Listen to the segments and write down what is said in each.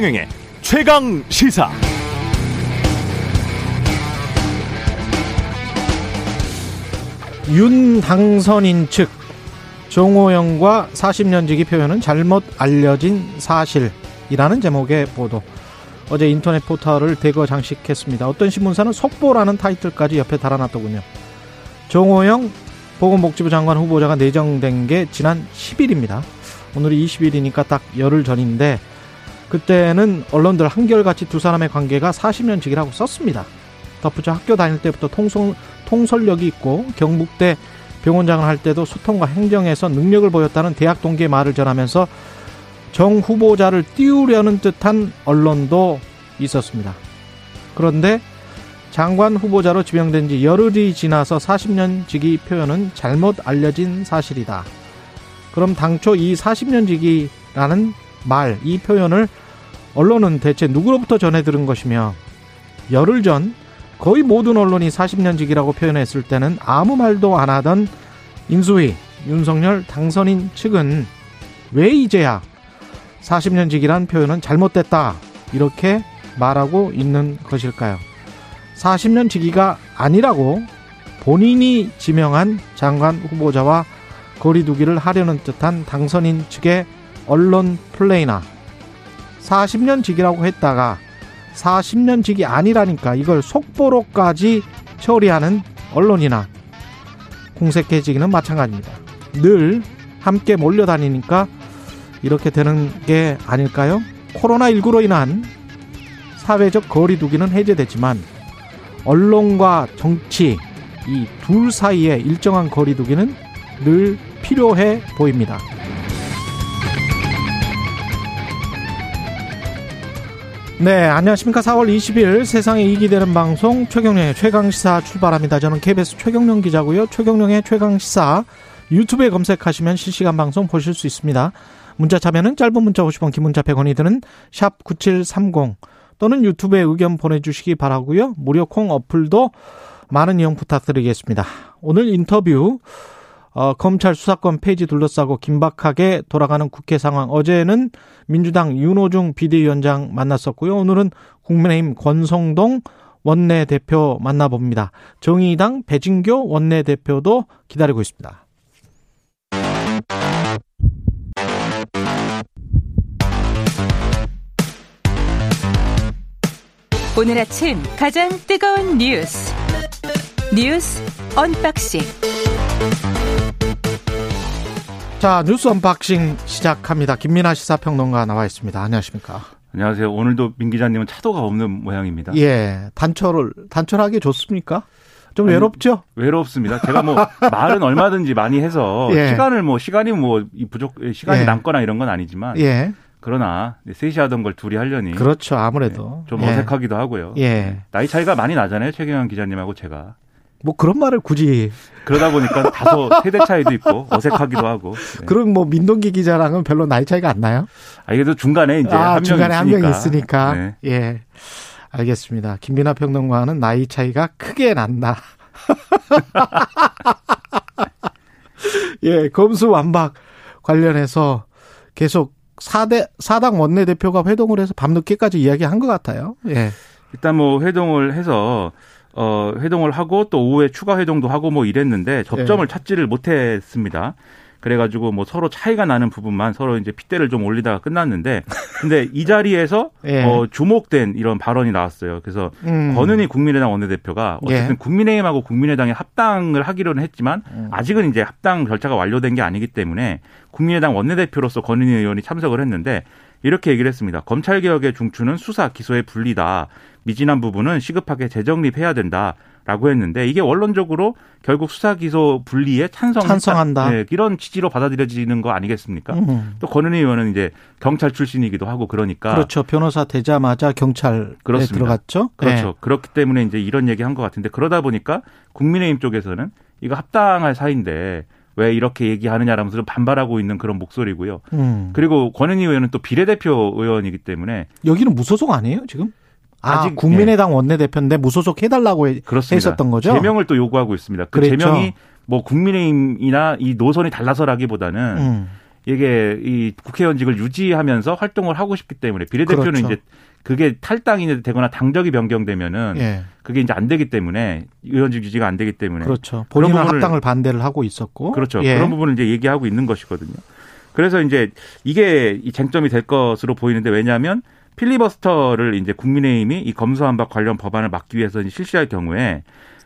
최경영의 최강 시사. 윤 당선인 측 정호영과 40년 지기 표현은 잘못 알려진 사실이라는 제목의 보도. 어제 인터넷 포털을 대거 장식했습니다. 어떤 신문사는 속보라는 타이틀까지 옆에 달아놨더군요. 정호영 보건복지부 장관 후보자가 내정된 게 지난 10일입니다. 오늘이 20일이니까 딱 열흘 전인데 그때는 언론들 한결같이 두 사람의 관계가 40년직이라고 썼습니다. 덧붙여 학교 다닐 때부터 통솔, 통솔력이 있고 경북대 병원장을 할 때도 소통과 행정에서 능력을 보였다는 대학 동기의 말을 전하면서 정 후보자를 띄우려는 듯한 언론도 있었습니다. 그런데 장관 후보자로 지명된 지 열흘이 지나서 40년 지기 표현은 잘못 알려진 사실이다. 그럼 당초 이 40년 지기라는 말, 이 표현을 언론은 대체 누구로부터 전해 들은 것이며 열흘 전 거의 모든 언론이 40년 지기라고 표현했을 때는 아무 말도 안 하던 인수위 윤석열 당선인 측은 왜 이제야 40년 지기란 표현은 잘못됐다 이렇게 말하고 있는 것일까요? 40년 지기가 아니라고 본인이 지명한 장관 후보자와 거리두기를 하려는 듯한 당선인 측의 언론 플레이나 40년 직이라고 했다가 40년 직이 아니라니까 이걸 속보로까지 처리하는 언론이나 공색해지기는 마찬가지입니다. 늘 함께 몰려다니니까 이렇게 되는 게 아닐까요? 코로나19로 인한 사회적 거리두기는 해제됐지만 언론과 정치 이 둘 사이에 일정한 거리두기는 늘 필요해 보입니다. 네, 안녕하십니까. 4월 20일 세상에 이익이 되는 방송 최경령의 최강시사 출발합니다. 저는 KBS 최경령 기자고요. 최경령의 최강시사 유튜브에 검색하시면 실시간 방송 보실 수 있습니다. 문자 참여는 짧은 문자 50원, 긴 문자 100원이 드는 샵 9730 또는 유튜브에 의견 보내주시기 바라고요. 무료 콩 어플도 많은 이용 부탁드리겠습니다. 오늘 인터뷰 어, 검찰 수사권 폐지 둘러싸고 긴박하게 돌아가는 국회 상황. 어제는 민주당 윤호중 비대위원장 만났었고요. 오늘은 국민의힘 권성동 원내대표 만나봅니다. 정의당 배진교 원내대표도 기다리고 있습니다. 오늘 아침 가장 뜨거운 뉴스 뉴스 unboxing 자 뉴스 unboxing 시작합니다. 김민아 시사평론가 나와 있습니다. 안녕하십니까? 안녕하세요. 오늘도 민 기자님은 차도가 없는 모양입니다. 예, 단출 단출하게 좋습니까? 좀 아니, 외롭죠? 외롭습니다. 제가 뭐 말은 얼마든지 많이 해서 예. 시간을 뭐 시간이 뭐 부족 시간이 예. 남거나 이런 건 아니지만 예. 그러나 셋이 하던 걸 둘이 하려니 그렇죠 아무래도 네, 좀 어색하기도 하고요. 예. 나이 차이가 많이 나잖아요 최경영 기자님하고 제가. 뭐 그런 말을 굳이 그러다 보니까 다소 세대 차이도 있고 어색하기도 하고. 네. 그럼 뭐 민동기 기자랑은 별로 나이 차이가 안 나요? 아 이게 도 중간에 이제 아, 한 중간에 한 명이 있으니까. 네. 예. 알겠습니다. 김민아 평론가는 나이 차이가 크게 난다. 예, 검수 완박 관련해서 계속 4대, 4당 원내대표가 회동을 해서 밤늦게까지 이야기한 것 같아요. 예. 일단 뭐 회동을 해서 어, 회동을 하고 또 오후에 추가 회동도 하고 뭐 이랬는데 접점을 예. 찾지를 못했습니다. 그래가지고 뭐 서로 차이가 나는 부분만 서로 이제 핏대를 좀 올리다가 끝났는데 근데 이 자리에서 예. 어, 주목된 이런 발언이 나왔어요. 그래서 음. 권은희 국민의당 원내대표가 어쨌든 예. 국민의힘하고 국민의당이 합당을 하기로는 했지만 음. 아직은 이제 합당 절차가 완료된 게 아니기 때문에 국민의당 원내대표로서 권은희 의원이 참석을 했는데 이렇게 얘기를 했습니다. 검찰 개혁의 중추는 수사 기소의 분리다. 미진한 부분은 시급하게 재정립해야 된다. 라고 했는데 이게 원론적으로 결국 수사 기소 분리에 찬성 찬성한다 네, 이런 취지로 받아들여지는 거 아니겠습니까? 음. 또 권은희 의원은 이제 경찰 출신이기도 하고 그러니까 그렇죠 변호사 되자마자 경찰에 그렇습니다. 들어갔죠. 그렇죠. 네. 그렇기 때문에 이제 이런 얘기 한 것 같은데 그러다 보니까 국민의힘 쪽에서는 이거 합당할 사이인데 왜 이렇게 얘기하느냐라면서 반발하고 있는 그런 목소리고요. 음. 그리고 권은희 의원은 또 비례대표 의원이기 때문에 여기는 무소속 아니에요 지금? 아, 아직 국민의당 예. 원내대표인데 무소속 해달라고 그렇습니다. 했었던 거죠. 제명을 또 요구하고 있습니다. 그 그랬죠. 제명이 뭐 국민의힘이나 이 노선이 달라서라기보다는 음. 이게 이 국회의원직을 유지하면서 활동을 하고 싶기 때문에 비례대표는 그렇죠. 이제 그게 탈당이 되거나 당적이 변경되면은 예. 그게 이제 안 되기 때문에 의원직 유지가 안 되기 때문에 그렇죠. 본인은 부분을- 합당을 반대를 하고 있었고. 그렇죠. 예. 그런 부분을 이제 얘기하고 있는 것이거든요. 그래서 이제 이게 이 쟁점이 될 것으로 보이는데 왜냐하면 필리버스터를 이제 국민의힘이 이 검수완박 관련 법안을 막기 위해서 실시할 경우에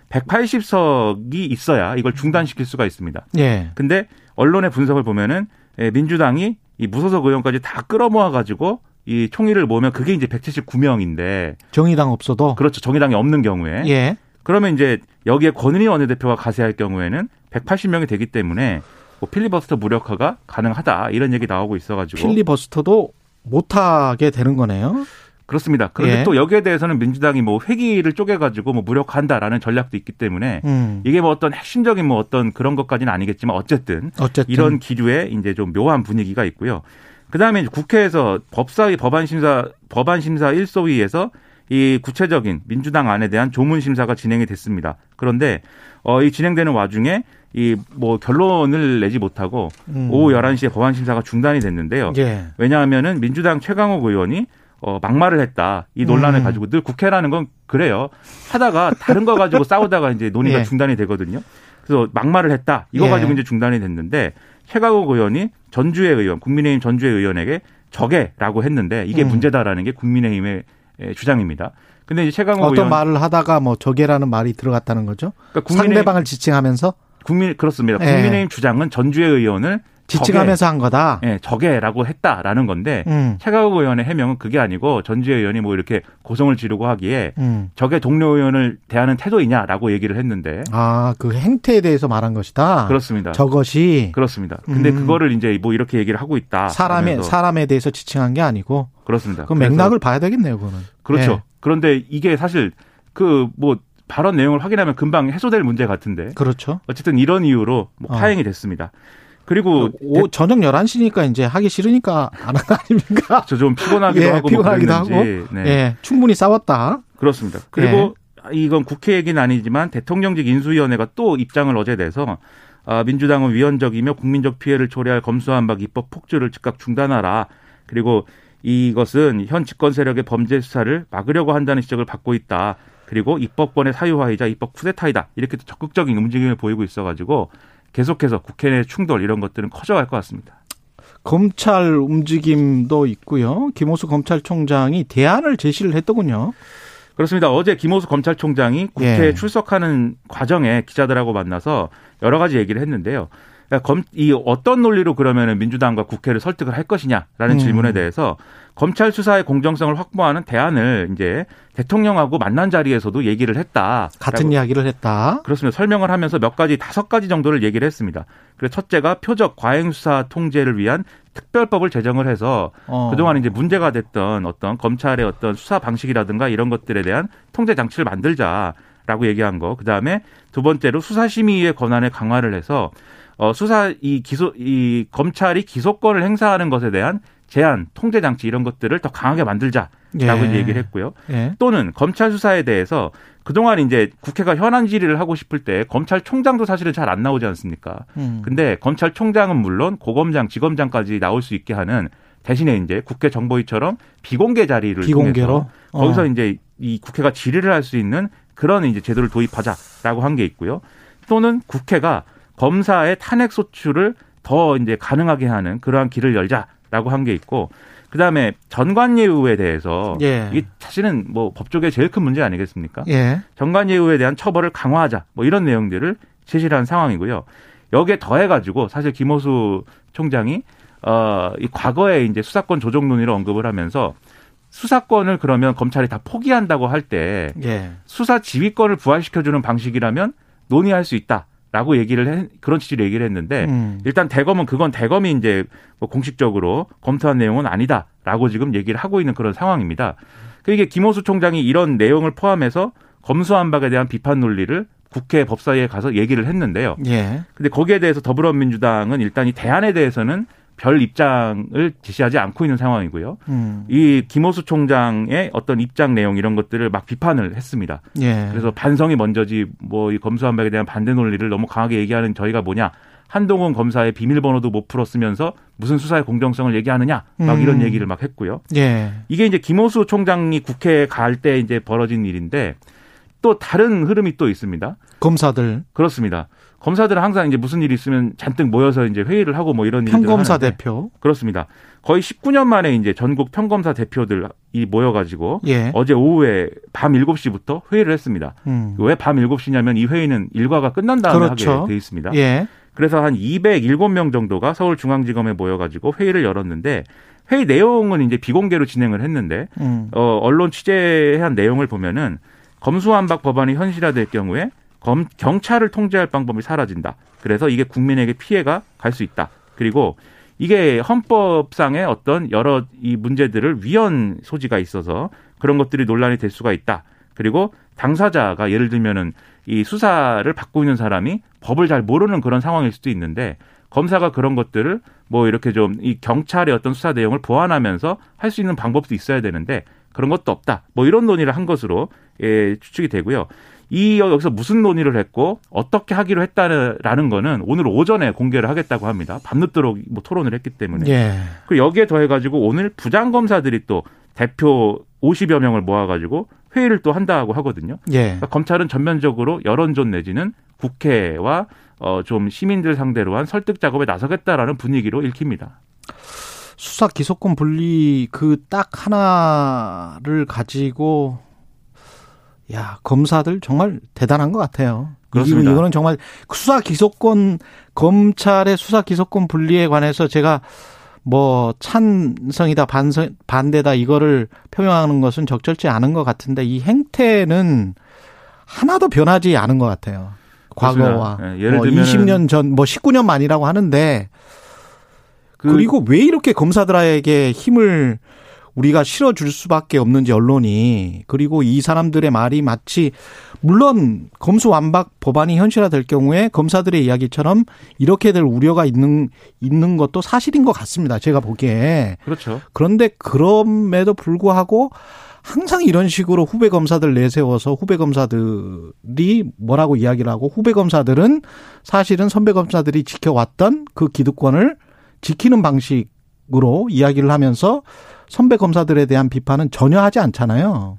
180석이 있어야 이걸 중단시킬 수가 있습니다. 예. 근데 언론의 분석을 보면은 예, 민주당이 이 무소속 의원까지 다 끌어모아 가지고 이 총의를 모으면 그게 이제 179명인데 정의당 없어도. 그렇죠. 정의당이 없는 경우에 예. 그러면 이제 여기에 권은희 원내대표가 가세할 경우에는 180명이 되기 때문에 뭐 필리버스터 무력화가 가능하다 이런 얘기 나오고 있어가지고 필리버스터도 못하게 되는 거네요. 그렇습니다. 그런데 예. 또 여기에 대해서는 민주당이 뭐 회기를 쪼개가지고 뭐 무력화한다라는 전략도 있기 때문에 음. 이게 뭐 어떤 핵심적인 뭐 어떤 그런 것까지는 아니겠지만 어쨌든 어쨌든 이런 기류에 이제 좀 묘한 분위기가 있고요. 그 다음에 국회에서 법사위 법안심사 법안심사 1소위에서 이 구체적인 민주당 안에 대한 조문 심사가 진행이 됐습니다. 그런데 어, 이 진행되는 와중에 이 뭐 결론을 내지 못하고 음. 오후 11시에 법안 심사가 중단이 됐는데요. 예. 왜냐하면은 민주당 최강욱 의원이 어, 막말을 했다. 이 논란을 음. 가지고 늘 국회라는 건 그래요. 하다가 다른 거 가지고 싸우다가 이제 논의가 예. 중단이 되거든요. 그래서 막말을 했다. 이거 예. 가지고 이제 중단이 됐는데 최강욱 의원이 전주의 의원, 국민의힘 전주의 의원에게 적해라고 했는데 이게 음. 문제다라는 게 국민의힘의 에, 주장입니다. 근데 이제 최강욱 어떤 의원 말을 하다가 뭐 적애라는 말이 들어갔다는 거죠. 그러니까 국민의힘, 상대방을 지칭하면서 국민 그렇습니다. 예. 국민의힘 주장은 전주의 의원을 지칭하면서 한 거다. 예, 적해라고 했다라는 건데 음. 최강욱 의원의 해명은 그게 아니고 전주의 의원이 뭐 이렇게 고성을 지르고 하기에 음. 적의 동료 의원을 대하는 태도이냐라고 얘기를 했는데 아, 그 행태에 대해서 말한 것이다. 그렇습니다. 저것이 그렇습니다. 근데 음. 그거를 이제 뭐 이렇게 얘기를 하고 있다. 하면서 사람에 대해서 지칭한 게 아니고 그렇습니다. 그 그래서 맥락을 봐야 되겠네요, 그거는. 그렇죠. 예. 그런데 이게 사실 그뭐 발언 내용을 확인하면 금방 해소될 문제 같은데 그렇죠. 어쨌든 이런 이유로 뭐 어. 파행이 됐습니다. 그리고 오, 저녁 11시니까 이제 하기 싫으니까 안 한 거 아닙니까? 저 좀 피곤하기도 예, 하고 피곤하기도 뭐 하고. 네. 예, 충분히 싸웠다. 그렇습니다. 그리고 이건 국회 얘기는 아니지만 대통령직 인수위원회가 또 입장을 어제 내서 아, 민주당은 위헌적이며 국민적 피해를 초래할 검수완박 입법 폭주를 즉각 중단하라. 그리고 이것은 현 집권 세력의 범죄 수사를 막으려고 한다는 지적을 받고 있다. 그리고 입법권의 사유화이자 입법 쿠데타이다. 이렇게 또 적극적인 움직임을 보이고 있어가지고 계속해서 국회 내 충돌 이런 것들은 커져갈 것 같습니다. 검찰 움직임도 있고요. 김호수 검찰총장이 대안을 제시를 했더군요. 그렇습니다. 어제 김호수 검찰총장이 국회에 예. 출석하는 과정에 기자들하고 만나서 여러 가지 얘기를 했는데요. 그러니까 검, 이 어떤 논리로 그러면은 민주당과 국회를 설득을 할 것이냐라는 음. 질문에 대해서 검찰 수사의 공정성을 확보하는 대안을 이제 대통령하고 만난 자리에서도 얘기를 했다. 같은 이야기를 했다. 그렇습니다. 설명을 하면서 몇 가지 다섯 가지 정도를 얘기를 했습니다. 그래서 첫째가 표적 과잉 수사 통제를 위한 특별법을 제정을 해서 어. 그동안 이제 문제가 됐던 어떤 검찰의 어떤 수사 방식이라든가 이런 것들에 대한 통제 장치를 만들자라고 얘기한 거. 그 다음에 두 번째로 수사심의의 권한을 강화를 해서 어, 수사 이 기소 이 검찰이 기소권을 행사하는 것에 대한 제한, 통제 장치 이런 것들을 더 강하게 만들자라고 예. 얘기를 했고요. 예. 또는 검찰 수사에 대해서 그동안 이제 국회가 현안 질의를 하고 싶을 때 검찰총장도 사실은 잘 안 나오지 않습니까? 음. 근데 검찰총장은 물론 고검장, 지검장까지 나올 수 있게 하는 대신에 이제 국회 정보위처럼 비공개 자리를 비공개로 통해서 어. 거기서 이제 이 국회가 질의를 할 수 있는 그런 이제 제도를 도입하자라고 한 게 있고요. 또는 국회가 검사의 탄핵 소추를 더 이제 가능하게 하는 그러한 길을 열자라고 한 게 있고 그다음에 전관예우에 대해서 예. 이게 사실은 뭐 법조계 제일 큰 문제 아니겠습니까? 예. 전관예우에 대한 처벌을 강화하자 뭐 이런 내용들을 제시를 한 상황이고요. 여기에 더해가지고 사실 김호수 총장이 어이 과거에 이제 수사권 조정 논의를 언급을 하면서 수사권을 그러면 검찰이 다 포기한다고 할때 예. 수사 지휘권을 부활시켜주는 방식이라면 논의할 수 있다 라고 얘기를 해, 그런 취지로 얘기를 했는데 음. 일단 대검은 그건 대검이 이제 뭐 공식적으로 검토한 내용은 아니다라고 지금 얘기를 하고 있는 그런 상황입니다. 그 이게 김호수 총장이 이런 내용을 포함해서 검수완박에 대한 비판 논리를 국회 법사위에 가서 얘기를 했는데요. 예. 근데 거기에 대해서 더불어민주당은 일단 이 대안에 대해서는 별 입장을 제시하지 않고 있는 상황이고요. 음. 이 김호수 총장의 어떤 입장 내용 이런 것들을 막 비판을 했습니다. 예. 그래서 반성이 먼저지 뭐 이 검수완박에 대한 반대 논리를 너무 강하게 얘기하는 저희가 뭐냐 한동훈 검사의 비밀번호도 못 풀었으면서 무슨 수사의 공정성을 얘기하느냐 막 이런 음. 얘기를 막 했고요. 예. 이게 이제 김호수 총장이 국회에 갈 때 이제 벌어진 일인데 또 다른 흐름이 또 있습니다. 검사들 그렇습니다. 검사들은 항상 이제 무슨 일이 있으면 잔뜩 모여서 이제 회의를 하고 뭐 이런 일들 평검사 대표. 그렇습니다. 거의 19년 만에 이제 전국 평검사 대표들이 모여가지고 예. 어제 오후에 밤 7시부터 회의를 했습니다. 음. 왜밤 7시냐면 이 회의는 일과가 끝난 다음에 그렇죠. 하게 돼 있습니다. 예. 그래서 한 207명 정도가 서울중앙지검에 모여가지고 회의를 열었는데 회의 내용은 이제 비공개로 진행을 했는데 음. 어, 언론 취재한 내용을 보면은 검수완박 법안이 현실화될 경우에 검, 경찰을 통제할 방법이 사라진다. 그래서 이게 국민에게 피해가 갈 수 있다. 그리고 이게 헌법상의 어떤 여러 이 문제들을 위헌 소지가 있어서 그런 것들이 논란이 될 수가 있다. 그리고 당사자가 예를 들면은 이 수사를 받고 있는 사람이 법을 잘 모르는 그런 상황일 수도 있는데 검사가 그런 것들을 뭐 이렇게 좀 이 경찰의 어떤 수사 내용을 보완하면서 할 수 있는 방법도 있어야 되는데 그런 것도 없다. 뭐 이런 논의를 한 것으로 예, 추측이 되고요. 이 여기서 무슨 논의를 했고 어떻게 하기로 했다라는 거는 오늘 오전에 공개를 하겠다고 합니다. 밤늦도록 뭐 토론을 했기 때문에. 예. 그리고 여기에 더해 가지고 오늘 부장 검사들이 또 대표 50여 명을 모아 가지고 회의를 또 한다고 하거든요. 예. 그러니까 검찰은 전면적으로 여론전 내지는 국회와 어, 좀 시민들 상대로 한 설득 작업에 나서겠다라는 분위기로 읽힙니다. 수사 기소권 분리 그 딱 하나를 가지고 야 검사들 정말 대단한 것 같아요. 그렇습니다. 이거는 정말 수사 기소권 검찰의 수사 기소권 분리에 관해서 제가 뭐 찬성이다 반성 반대다 이거를 표명하는 것은 적절치 않은 것 같은데 이 행태는 하나도 변하지 않은 것 같아요. 과거와. 예, 예를 뭐 들면은 20년 전 뭐 19년 만이라고 하는데 그- 그리고 왜 이렇게 검사들에게 힘을 우리가 실어줄 수밖에 없는지 언론이 그리고 이 사람들의 말이 마치 물론 검수완박 법안이 현실화될 경우에 검사들의 이야기처럼 이렇게 될 우려가 있는 있는 것도 사실인 것 같습니다. 제가 보기에 그렇죠. 그런데 그럼에도 불구하고 항상 이런 식으로 후배 검사들 내세워서 후배 검사들이 뭐라고 이야기를 하고 후배 검사들은 사실은 선배 검사들이 지켜왔던 그 기득권을 지키는 방식으로 이야기를 하면서 선배 검사들에 대한 비판은 전혀 하지 않잖아요.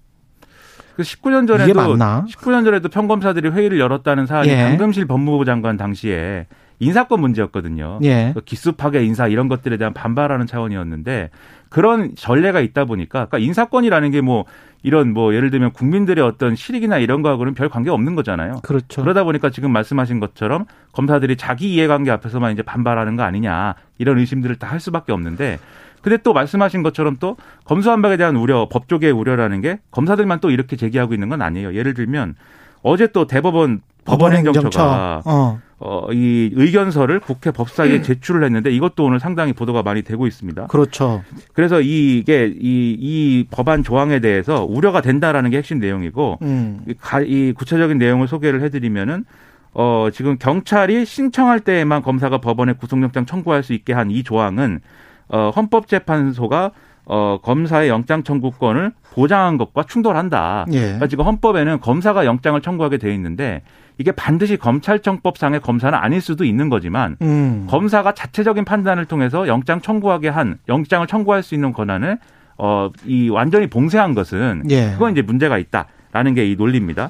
그 19년 이게 전에도 맞나? 19년 전에도 평검사들이 회의를 열었다는 사안이 예. 강금실 법무부 장관 당시에 인사권 문제였거든요. 예. 그 기수 파괴 인사 이런 것들에 대한 반발하는 차원이었는데 그런 전례가 있다 보니까 그러니까 인사권이라는 게 뭐 이런 뭐 예를 들면 국민들의 어떤 실익이나 이런 거하고는 별 관계 없는 거잖아요. 그렇죠. 그러다 보니까 지금 말씀하신 것처럼 검사들이 자기 이해관계 앞에서만 이제 반발하는 거 아니냐 이런 의심들을 다 할 수밖에 없는데 근데 또 말씀하신 것처럼 또 검수완박에 대한 우려, 법조계의 우려라는 게 검사들만 또 이렇게 제기하고 있는 건 아니에요. 예를 들면 어제 또 대법원 법원행정처가 어. 어, 이 의견서를 국회 법사위에 제출을 했는데 이것도 오늘 상당히 보도가 많이 되고 있습니다. 그렇죠. 그래서 이게 이, 이 법안 조항에 대해서 우려가 된다라는 게 핵심 내용이고 음. 이 구체적인 내용을 소개를 해드리면은 어 지금 경찰이 신청할 때에만 검사가 법원에 구속영장 청구할 수 있게 한 이 조항은 어 헌법재판소가 어 검사의 영장 청구권을 보장한 것과 충돌한다. 예. 그러니까 지금 헌법에는 검사가 영장을 청구하게 돼 있는데 이게 반드시 검찰청법상의 검사는 아닐 수도 있는 거지만 음. 검사가 자체적인 판단을 통해서 영장 청구하게 한 영장을 청구할 수 있는 권한을 어 이 완전히 봉쇄한 것은 예. 그건 이제 문제가 있다라는 게 이 논리입니다.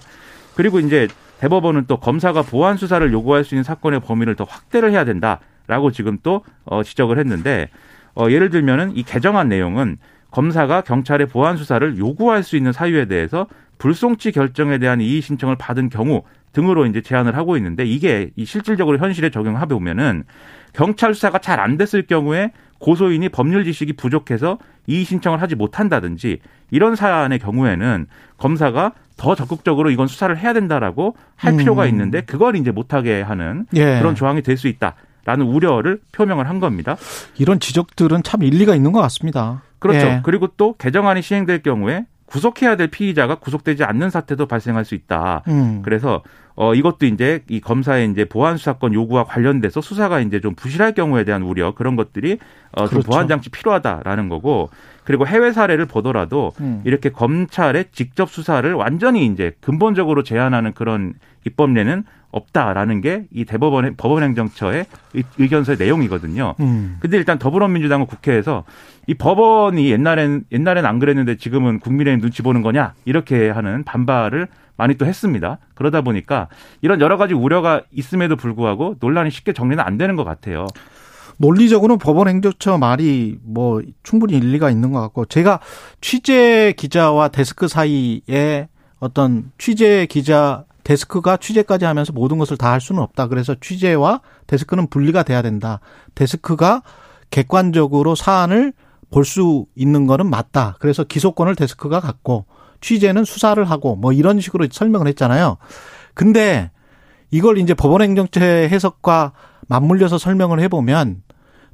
그리고 이제 대법원은 또 검사가 보안 수사를 요구할 수 있는 사건의 범위를 더 확대를 해야 된다라고 지금 또 어, 지적을 했는데 어, 예를 들면은 이 개정안 내용은 검사가 경찰의 보안 수사를 요구할 수 있는 사유에 대해서 불송치 결정에 대한 이의 신청을 받은 경우 등으로 이제 제안을 하고 있는데 이게 이 실질적으로 현실에 적용해 보면은 경찰 수사가 잘 안 됐을 경우에 고소인이 법률 지식이 부족해서 이의 신청을 하지 못한다든지 이런 사안의 경우에는 검사가 더 적극적으로 이건 수사를 해야 된다라고 할 음. 필요가 있는데 그걸 이제 못하게 하는 예. 그런 조항이 될 수 있다 라는 우려를 표명을 한 겁니다. 이런 지적들은 참 일리가 있는 것 같습니다. 그렇죠. 예. 그리고 또 개정안이 시행될 경우에 구속해야 될 피의자가 구속되지 않는 사태도 발생할 수 있다. 음. 그래서 어 이것도 이제 이 검사의 이제 보안 수사권 요구와 관련돼서 수사가 이제 좀 부실할 경우에 대한 우려 그런 것들이 어좀 그렇죠. 보안 장치 필요하다라는 거고 그리고 해외 사례를 보더라도 음. 이렇게 검찰의 직접 수사를 완전히 이제 근본적으로 제한하는 그런 입법례는 없다라는 게 이 대법원 법원 행정처의 의견서의 내용이거든요. 음. 근데 일단 더불어민주당은 국회에서 이 법원이 옛날엔 옛날엔 안 그랬는데 지금은 국민의힘 눈치 보는 거냐 이렇게 하는 반발을 많이 또 했습니다. 그러다 보니까 이런 여러 가지 우려가 있음에도 불구하고 논란이 쉽게 정리는 안 되는 것 같아요. 논리적으로는 법원 행정처 말이 뭐 충분히 일리가 있는 것 같고 제가 취재 기자와 데스크 사이에 어떤 취재 기자 데스크가 취재까지 하면서 모든 것을 다 할 수는 없다. 그래서 취재와 데스크는 분리가 돼야 된다. 데스크가 객관적으로 사안을 볼 수 있는 거는 맞다. 그래서 기소권을 데스크가 갖고 취재는 수사를 하고 뭐 이런 식으로 설명을 했잖아요. 근데 이걸 이제 법원 행정처 해석과 맞물려서 설명을 해보면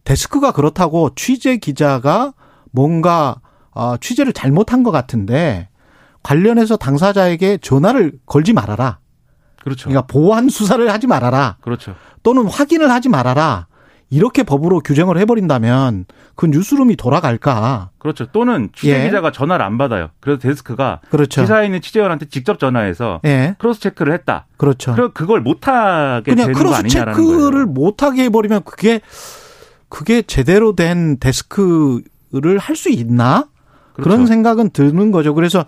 데스크가 그렇다고 취재 기자가 뭔가 어, 취재를 잘못한 것 같은데 관련해서 당사자에게 전화를 걸지 말아라. 그렇죠. 그러니까 보완 수사를 하지 말아라. 그렇죠. 또는 확인을 하지 말아라. 이렇게 법으로 규정을 해버린다면 그 뉴스룸이 돌아갈까? 그렇죠. 또는 취재 예. 기자가 전화를 안 받아요. 그래서 데스크가 그렇죠. 기사에 있는 취재원한테 직접 전화해서 예, cross check를 했다. 그렇죠. 그럼 그걸 못하게 되는 거 cross 아니냐라는 check를. 못하게 해버리면 그게 그게 제대로 된 데스크를 할 수 있나? 그렇죠. 그런 생각은 드는 거죠. 그래서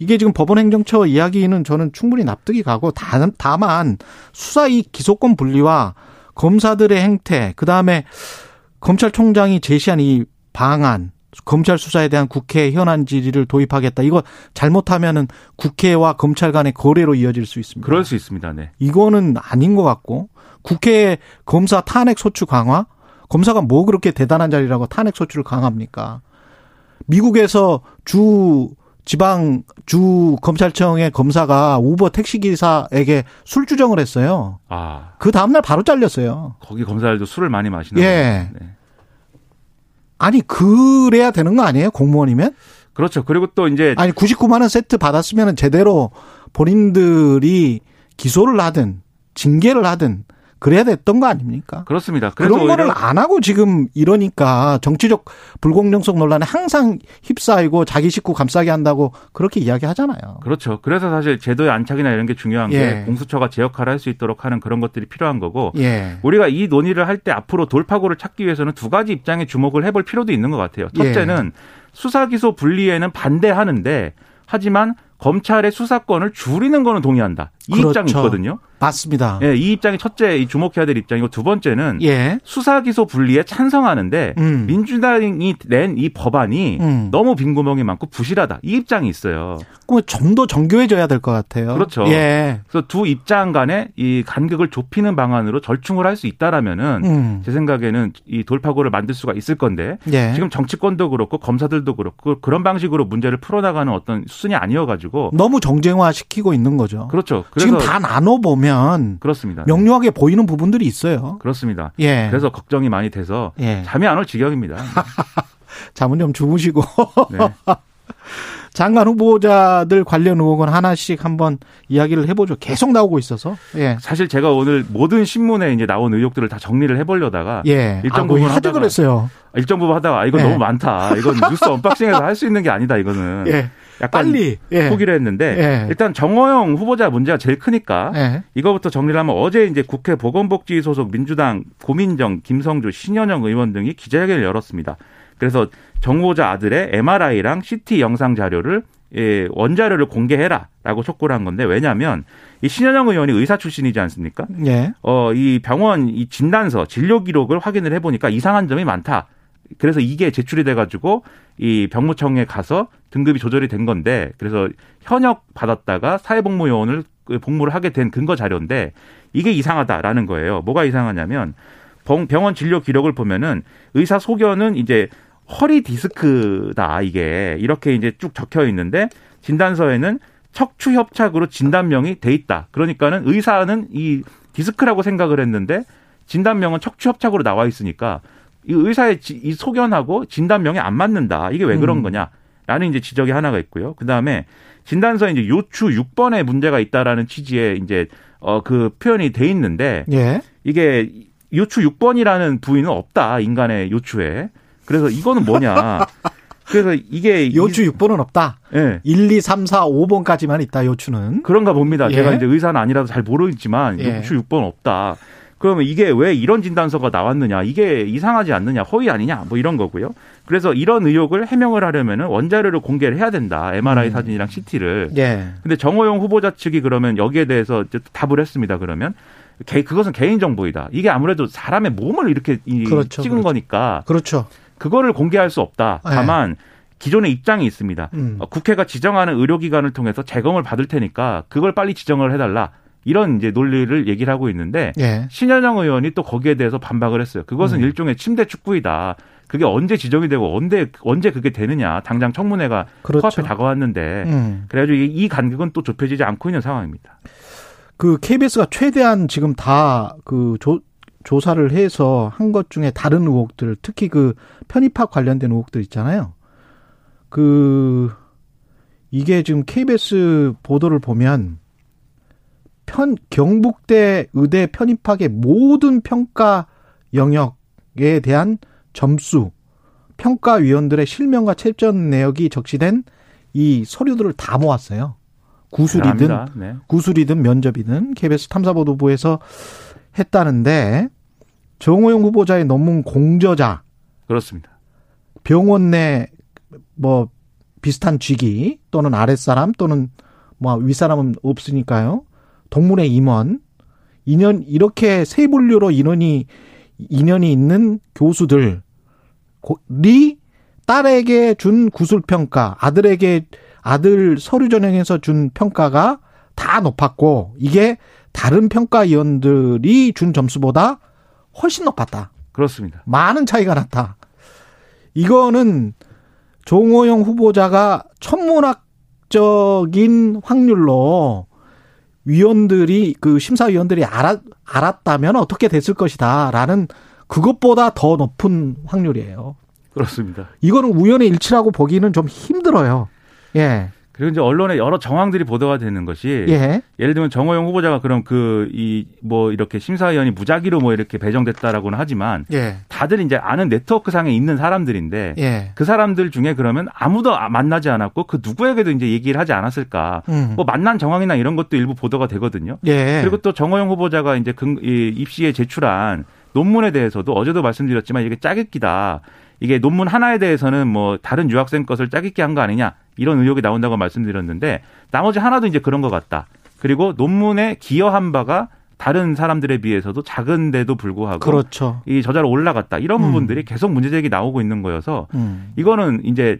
이게 지금 법원 행정처 이야기는 저는 충분히 납득이 가고 다- 다만 수사 이 기소권 분리와 검사들의 행태 그다음에 검찰총장이 제시한 이 방안 검찰 수사에 대한 국회 현안 질의를 도입하겠다. 이거 잘못하면은 국회와 검찰 간의 거래로 이어질 수 있습니다. 그럴 수 있습니다. 네. 이거는 아닌 것 같고 국회 검사 탄핵 소추 강화 검사가 뭐 그렇게 대단한 자리라고 탄핵 소추를 강합니까? 미국에서 주 지방 주 검찰청의 검사가 우버 택시 기사에게 술 주정을 했어요. 아 그 다음 날 바로 잘렸어요. 거기 검사들도 술을 많이 마시는 예. 네. 아니 그래야 되는 거 아니에요? 공무원이면? 그렇죠. 그리고 또 이제 아니 99만 원 세트 받았으면 제대로 본인들이 기소를 하든 징계를 하든 그래야 됐던 거 아닙니까? 그렇습니다. 그런 거를 안 하고 지금 이러니까 정치적 불공정성 논란에 항상 휩싸이고 자기 식구 감싸게 한다고 그렇게 이야기하잖아요. 그렇죠. 그래서 사실 제도의 안착이나 이런 게 중요한 예. 게 공수처가 제 역할을 할 수 있도록 하는 그런 것들이 필요한 거고 예. 우리가 이 논의를 할 때 앞으로 돌파구를 찾기 위해서는 두 가지 입장에 주목을 해볼 필요도 있는 것 같아요. 예. 첫째는 수사 기소 분리에는 반대하는데 하지만 검찰의 수사권을 줄이는 거는 동의한다. 이 그렇죠. 입장이 있거든요. 맞습니다. 예, 이 입장이 첫째 이 주목해야 될 입장이고 두 번째는 예. 수사 기소 분리에 찬성하는데 음. 민주당이 낸 이 법안이 음. 너무 빈구멍이 많고 부실하다. 이 입장이 있어요. 좀더 정교해져야 될 것 같아요. 그렇죠. 예. 그래서 두 입장 간에 이 간격을 좁히는 방안으로 절충을 할 수 있다라면은 음. 제 생각에는 이 돌파구를 만들 수가 있을 건데 예. 지금 정치권도 그렇고 검사들도 그렇고 그런 방식으로 문제를 풀어나가는 어떤 수순이 아니어가지고 너무 정쟁화 시키고 있는 거죠. 그렇죠. 지금 다 나눠 보면 그렇습니다. 명료하게 보이는 부분들이 있어요. 그렇습니다. 예. 그래서 걱정이 많이 돼서 예. 잠이 안 올 지경입니다. 잠은 좀 주무시고 네. 장관 후보자들 관련 의혹은 하나씩 한번 이야기를 해보죠. 계속 나오고 있어서. 예. 사실 제가 오늘 모든 신문에 이제 나온 의혹들을 다 정리를 해보려다가 예. 일정 아, 뭐 부분 하도 하다가- 그랬어요. 일정 부분 하다가 아, 이거 예. 너무 많다. 이건 뉴스 언박싱에서 할 수 있는 게 아니다. 이거는 예. 약간 빨리. 예. 포기를 했는데 예. 일단 정호영 후보자 문제가 제일 크니까 예. 이거부터 정리를 하면 어제 이제 국회 보건복지 소속 민주당 고민정, 김성주, 신현영 의원 등이 기자회견을 열었습니다. 그래서 정 후보자 아들의 MRI랑 CT 영상 자료를 예, 원자료를 공개해라라고 촉구를 한 건데 왜냐하면 이 신현영 의원이 의사 출신이지 않습니까? 예. 어, 이 병원 이 진단서 진료 기록을 확인을 해보니까 이상한 점이 많다. 그래서 이게 제출이 돼가지고 이 병무청에 가서 등급이 조절이 된 건데 그래서 현역 받았다가 사회복무요원을 그 복무를 하게 된 근거 자료인데 이게 이상하다라는 거예요. 뭐가 이상하냐면 병- 병원 진료 기록을 보면은 의사 소견은 이제 허리 디스크다 이게 이렇게 이제 쭉 적혀 있는데 진단서에는 척추 협착으로 진단명이 돼 있다. 그러니까는 의사는 이 디스크라고 생각을 했는데 진단명은 척추 협착으로 나와 있으니까 이 의사의 지- 이 소견하고 진단명이 안 맞는다. 이게 왜 그런 음. 거냐라는 이제 지적이 하나가 있고요. 그 다음에 진단서에 이제 요추 6번에 문제가 있다라는 취지의 이제 어 그 표현이 돼 있는데 예. 이게 요추 6번이라는 부위는 없다 인간의 요추에. 그래서 이거는 뭐냐? 그래서 이게 요추 6번은 없다. 예. 1, 2, 3, 4, 5번까지만 있다. 요추는. 그런가 봅니다. 예. 제가 이제 의사는 아니라서 잘 모르겠지만 예. 요추 6번 없다. 그러면 이게 왜 이런 진단서가 나왔느냐? 이게 이상하지 않느냐? 허위 아니냐? 뭐 이런 거고요. 그래서 이런 의혹을 해명을 하려면은 원자료를 공개를 해야 된다. MRI 음. 사진이랑 CT를. 예. 근데 정호영 후보자 측이 그러면 여기에 대해서 답을 했습니다. 그러면 개, 그것은 개인 정보이다. 이게 아무래도 사람의 몸을 이렇게 그렇죠, 찍은 그렇죠. 거니까. 그렇죠. 그거를 공개할 수 없다. 네. 다만 기존의 입장이 있습니다. 음. 어, 국회가 지정하는 의료기관을 통해서 재검을 받을 테니까 그걸 빨리 지정을 해달라. 이런 이제 논리를 얘기를 하고 있는데 예. 신현영 의원이 또 거기에 대해서 반박을 했어요. 그것은 음. 일종의 침대 축구이다. 그게 언제 지정이 되고 언제 언제 그게 되느냐. 당장 청문회가 그렇죠. 코앞에 다가왔는데 음. 그래가지고 이 간격은 또 좁혀지지 않고 있는 상황입니다. 그 KBS가 최대한 지금 다그 조사를 해서 한 것 중에 다른 의혹들, 특히 그 편입학 관련된 의혹들 있잖아요. 그 이게 지금 KBS 보도를 보면 편 경북대 의대 편입학의 모든 평가 영역에 대한 점수, 평가 위원들의 실명과 채점 내역이 적시된 이 서류들을 다 모았어요. 구술이든 네. 구술이든 면접이든 KBS 탐사보도부에서 했다는데 정호영 후보자의 논문 공저자 그렇습니다. 병원 내 뭐 비슷한 직위 또는 아랫사람 또는 뭐 윗사람은 없으니까요. 동문의 임원 인연 이렇게 세 분류로 인원이 인연이 있는 교수들이 딸에게 준 구술 평가, 아들에게 아들 서류 전형에서 준 평가가 다 높았고 이게 다른 평가위원들이 준 점수보다 훨씬 높았다. 그렇습니다. 많은 차이가 났다. 이거는 종호영 후보자가 천문학적인 확률로 위원들이 그 심사위원들이 알았, 알았다면 어떻게 됐을 것이다라는 그것보다 더 높은 확률이에요. 그렇습니다. 이거는 우연의 일치라고 보기는 좀 힘들어요. 예. 그리고 이제 언론에 여러 정황들이 보도가 되는 것이 예. 예를 들면 정호영 후보자가 그럼 그 이 뭐 이렇게 심사위원이 무작위로 뭐 이렇게 배정됐다라고는 하지만 예. 다들 이제 아는 네트워크 상에 있는 사람들인데 예. 그 사람들 중에 그러면 아무도 만나지 않았고 그 누구에게도 이제 얘기를 하지 않았을까 음. 뭐 만난 정황이나 이런 것도 일부 보도가 되거든요. 예. 그리고 또 정호영 후보자가 이제 입시에 제출한 논문에 대해서도 어제도 말씀드렸지만 이게 짜깁기다. 이게 논문 하나에 대해서는 뭐 다른 유학생 것을 짜깁기 한 거 아니냐 이런 의혹이 나온다고 말씀드렸는데 나머지 하나도 이제 그런 것 같다. 그리고 논문에 기여한 바가 다른 사람들에 비해서도 작은데도 불구하고 그렇죠. 이 저자로 올라갔다 이런 음. 부분들이 계속 문제 제기 나오고 있는 거여서 음. 이거는 이제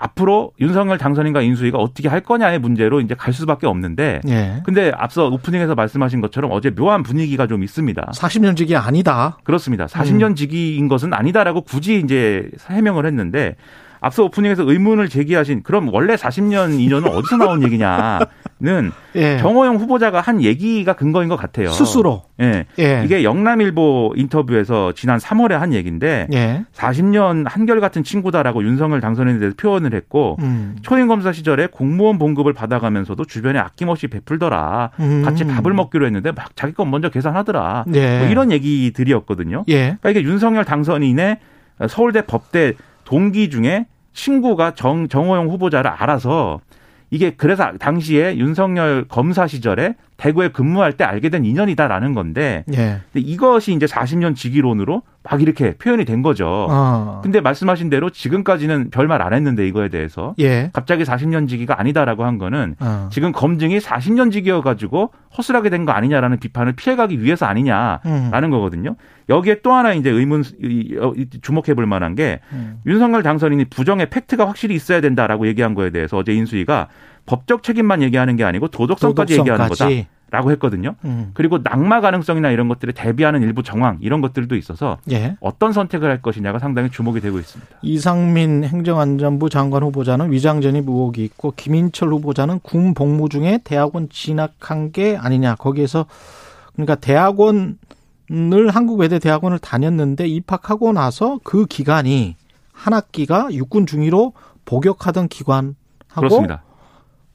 앞으로 윤석열 당선인과 인수위가 어떻게 할 거냐의 문제로 이제 갈 수밖에 없는데. 예. 근데 앞서 오프닝에서 말씀하신 것처럼 어제 묘한 분위기가 좀 있습니다. 40년 지기 아니다. 그렇습니다. 40년 지기인 것은 아니다라고 굳이 이제 해명을 했는데 앞서 오프닝에서 의문을 제기하신 그럼 원래 40년 인연은 어디서 나온 얘기냐는 예. 정호영 후보자가 한 얘기가 근거인 것 같아요. 스스로. 예. 예. 이게 영남일보 인터뷰에서 지난 3월에 한 얘기인데 예. 40년 한결같은 친구다라고 윤석열 당선인에 대해서 표현을 했고 음. 초임 검사 시절에 공무원 봉급을 받아가면서도 주변에 아낌없이 베풀더라. 음. 같이 밥을 먹기로 했는데 막 자기 건 먼저 계산하더라. 예. 뭐 이런 얘기들이었거든요. 예. 그러니까 이게 윤석열 당선인의 서울대 법대 동기 중에 친구가 정, 정호영 후보자를 알아서 이게 그래서 당시에 윤석열 검사 시절에 대구에 근무할 때 알게 된 인연이다라는 건데 예. 이것이 이제 40년 직위론으로 막 이렇게 표현이 된 거죠. 어. 근데 말씀하신 대로 지금까지는 별말 안 했는데 이거에 대해서 예. 갑자기 40년 직위가 아니다라고 한 거는 어. 지금 검증이 40년 직위여 가지고 허술하게 된 거 아니냐라는 비판을 피해가기 위해서 아니냐라는 음. 거거든요. 여기에 또 하나 이제 의문 어, 주목해 볼 만한 게 음. 윤석열 당선인이 부정의 팩트가 확실히 있어야 된다라고 얘기한 거에 대해서 어제 인수위가 법적 책임만 얘기하는 게 아니고 도덕성까지, 도덕성까지. 얘기하는 거다. 라고 했거든요. 음. 그리고 낙마 가능성이나 이런 것들을 대비하는 일부 정황 이런 것들도 있어서 예. 어떤 선택을 할 것이냐가 상당히 주목이 되고 있습니다. 이상민 행정안전부 장관 후보자는 위장전입 의혹이 있고 김인철 후보자는 군 복무 중에 대학원 진학한 게 아니냐. 거기에서 그러니까 대학원 을 한국외대 대학원을 다녔는데 입학하고 나서 그 기간이 한 학기가 육군 중위로 복역하던 기관하고 그렇습니다.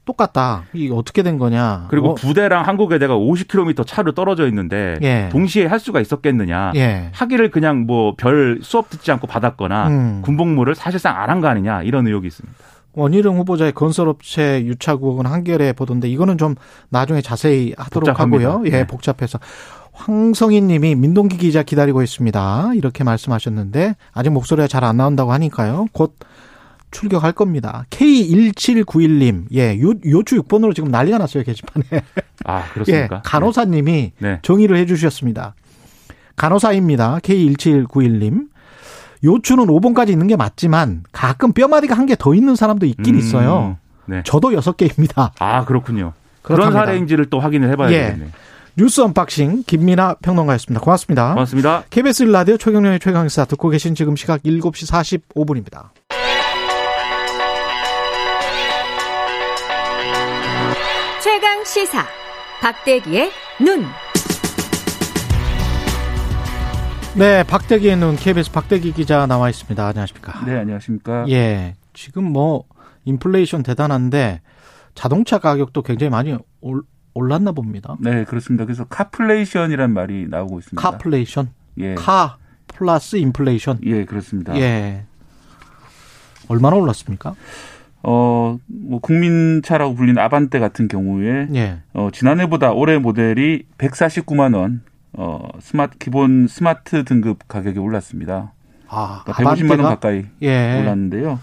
똑같다. 이게 어떻게 된 거냐. 그리고 어, 부대랑 항공대가 50km 차로 떨어져 있는데 예. 동시에 할 수가 있었겠느냐. 예. 학위를 그냥 뭐 별 수업 듣지 않고 받았거나 음. 군복무를 사실상 안 한 거 아니냐 이런 의혹이 있습니다. 원희룡 후보자의 건설업체 유착국은 한겨레 보던데 이거는 좀 나중에 자세히 하도록 복잡합니다. 하고요. 예, 네. 복잡해서. 황성희 님이 민동기 기자 기다리고 있습니다. 이렇게 말씀하셨는데 아직 목소리가 잘 안 나온다고 하니까요. 곧 출격할 겁니다. K1791님. 예, 요, 요추 6번으로 지금 난리가 났어요, 게시판에. 아 예, 그렇습니까? 간호사 님이 네. 정의를 해 주셨습니다. 간호사입니다. K1791님. 요추는 5번까지 있는 게 맞지만 가끔 뼈마디가 한 개 더 있는 사람도 있긴 음, 있어요. 네. 저도 6개입니다. 아 그렇군요. 그런 그렇답니다. 사례인지를 또 확인을 해봐야 예. 되겠네. 뉴스 unboxing 김민아 평론가였습니다. 고맙습니다. 고맙습니다. KBS 라디오 최경영의 최강시사 듣고 계신 지금 시각 7시 45분입니다. 최강 시사 박대기의 눈. 네, 박대기의 눈 KBS 박대기 기자 나와 있습니다. 안녕하십니까? 네, 안녕하십니까. 예. 지금 뭐 인플레이션 대단한데 자동차 가격도 굉장히 많이 올, 올랐나 봅니다. 네, 그렇습니다. 그래서 carflation이란 말이 나오고 있습니다. carflation, 예. car plus inflation. 예, 그렇습니다. 예. 얼마나 올랐습니까? 어, 뭐 국민차라고 불리는 아반떼 같은 경우에 예. 어, 지난해보다 올해 모델이 149만 원 어, 스마트 기본 스마트 등급 가격이 올랐습니다. 아, 그러니까 150만 원? 가까이 예. 올랐는데요.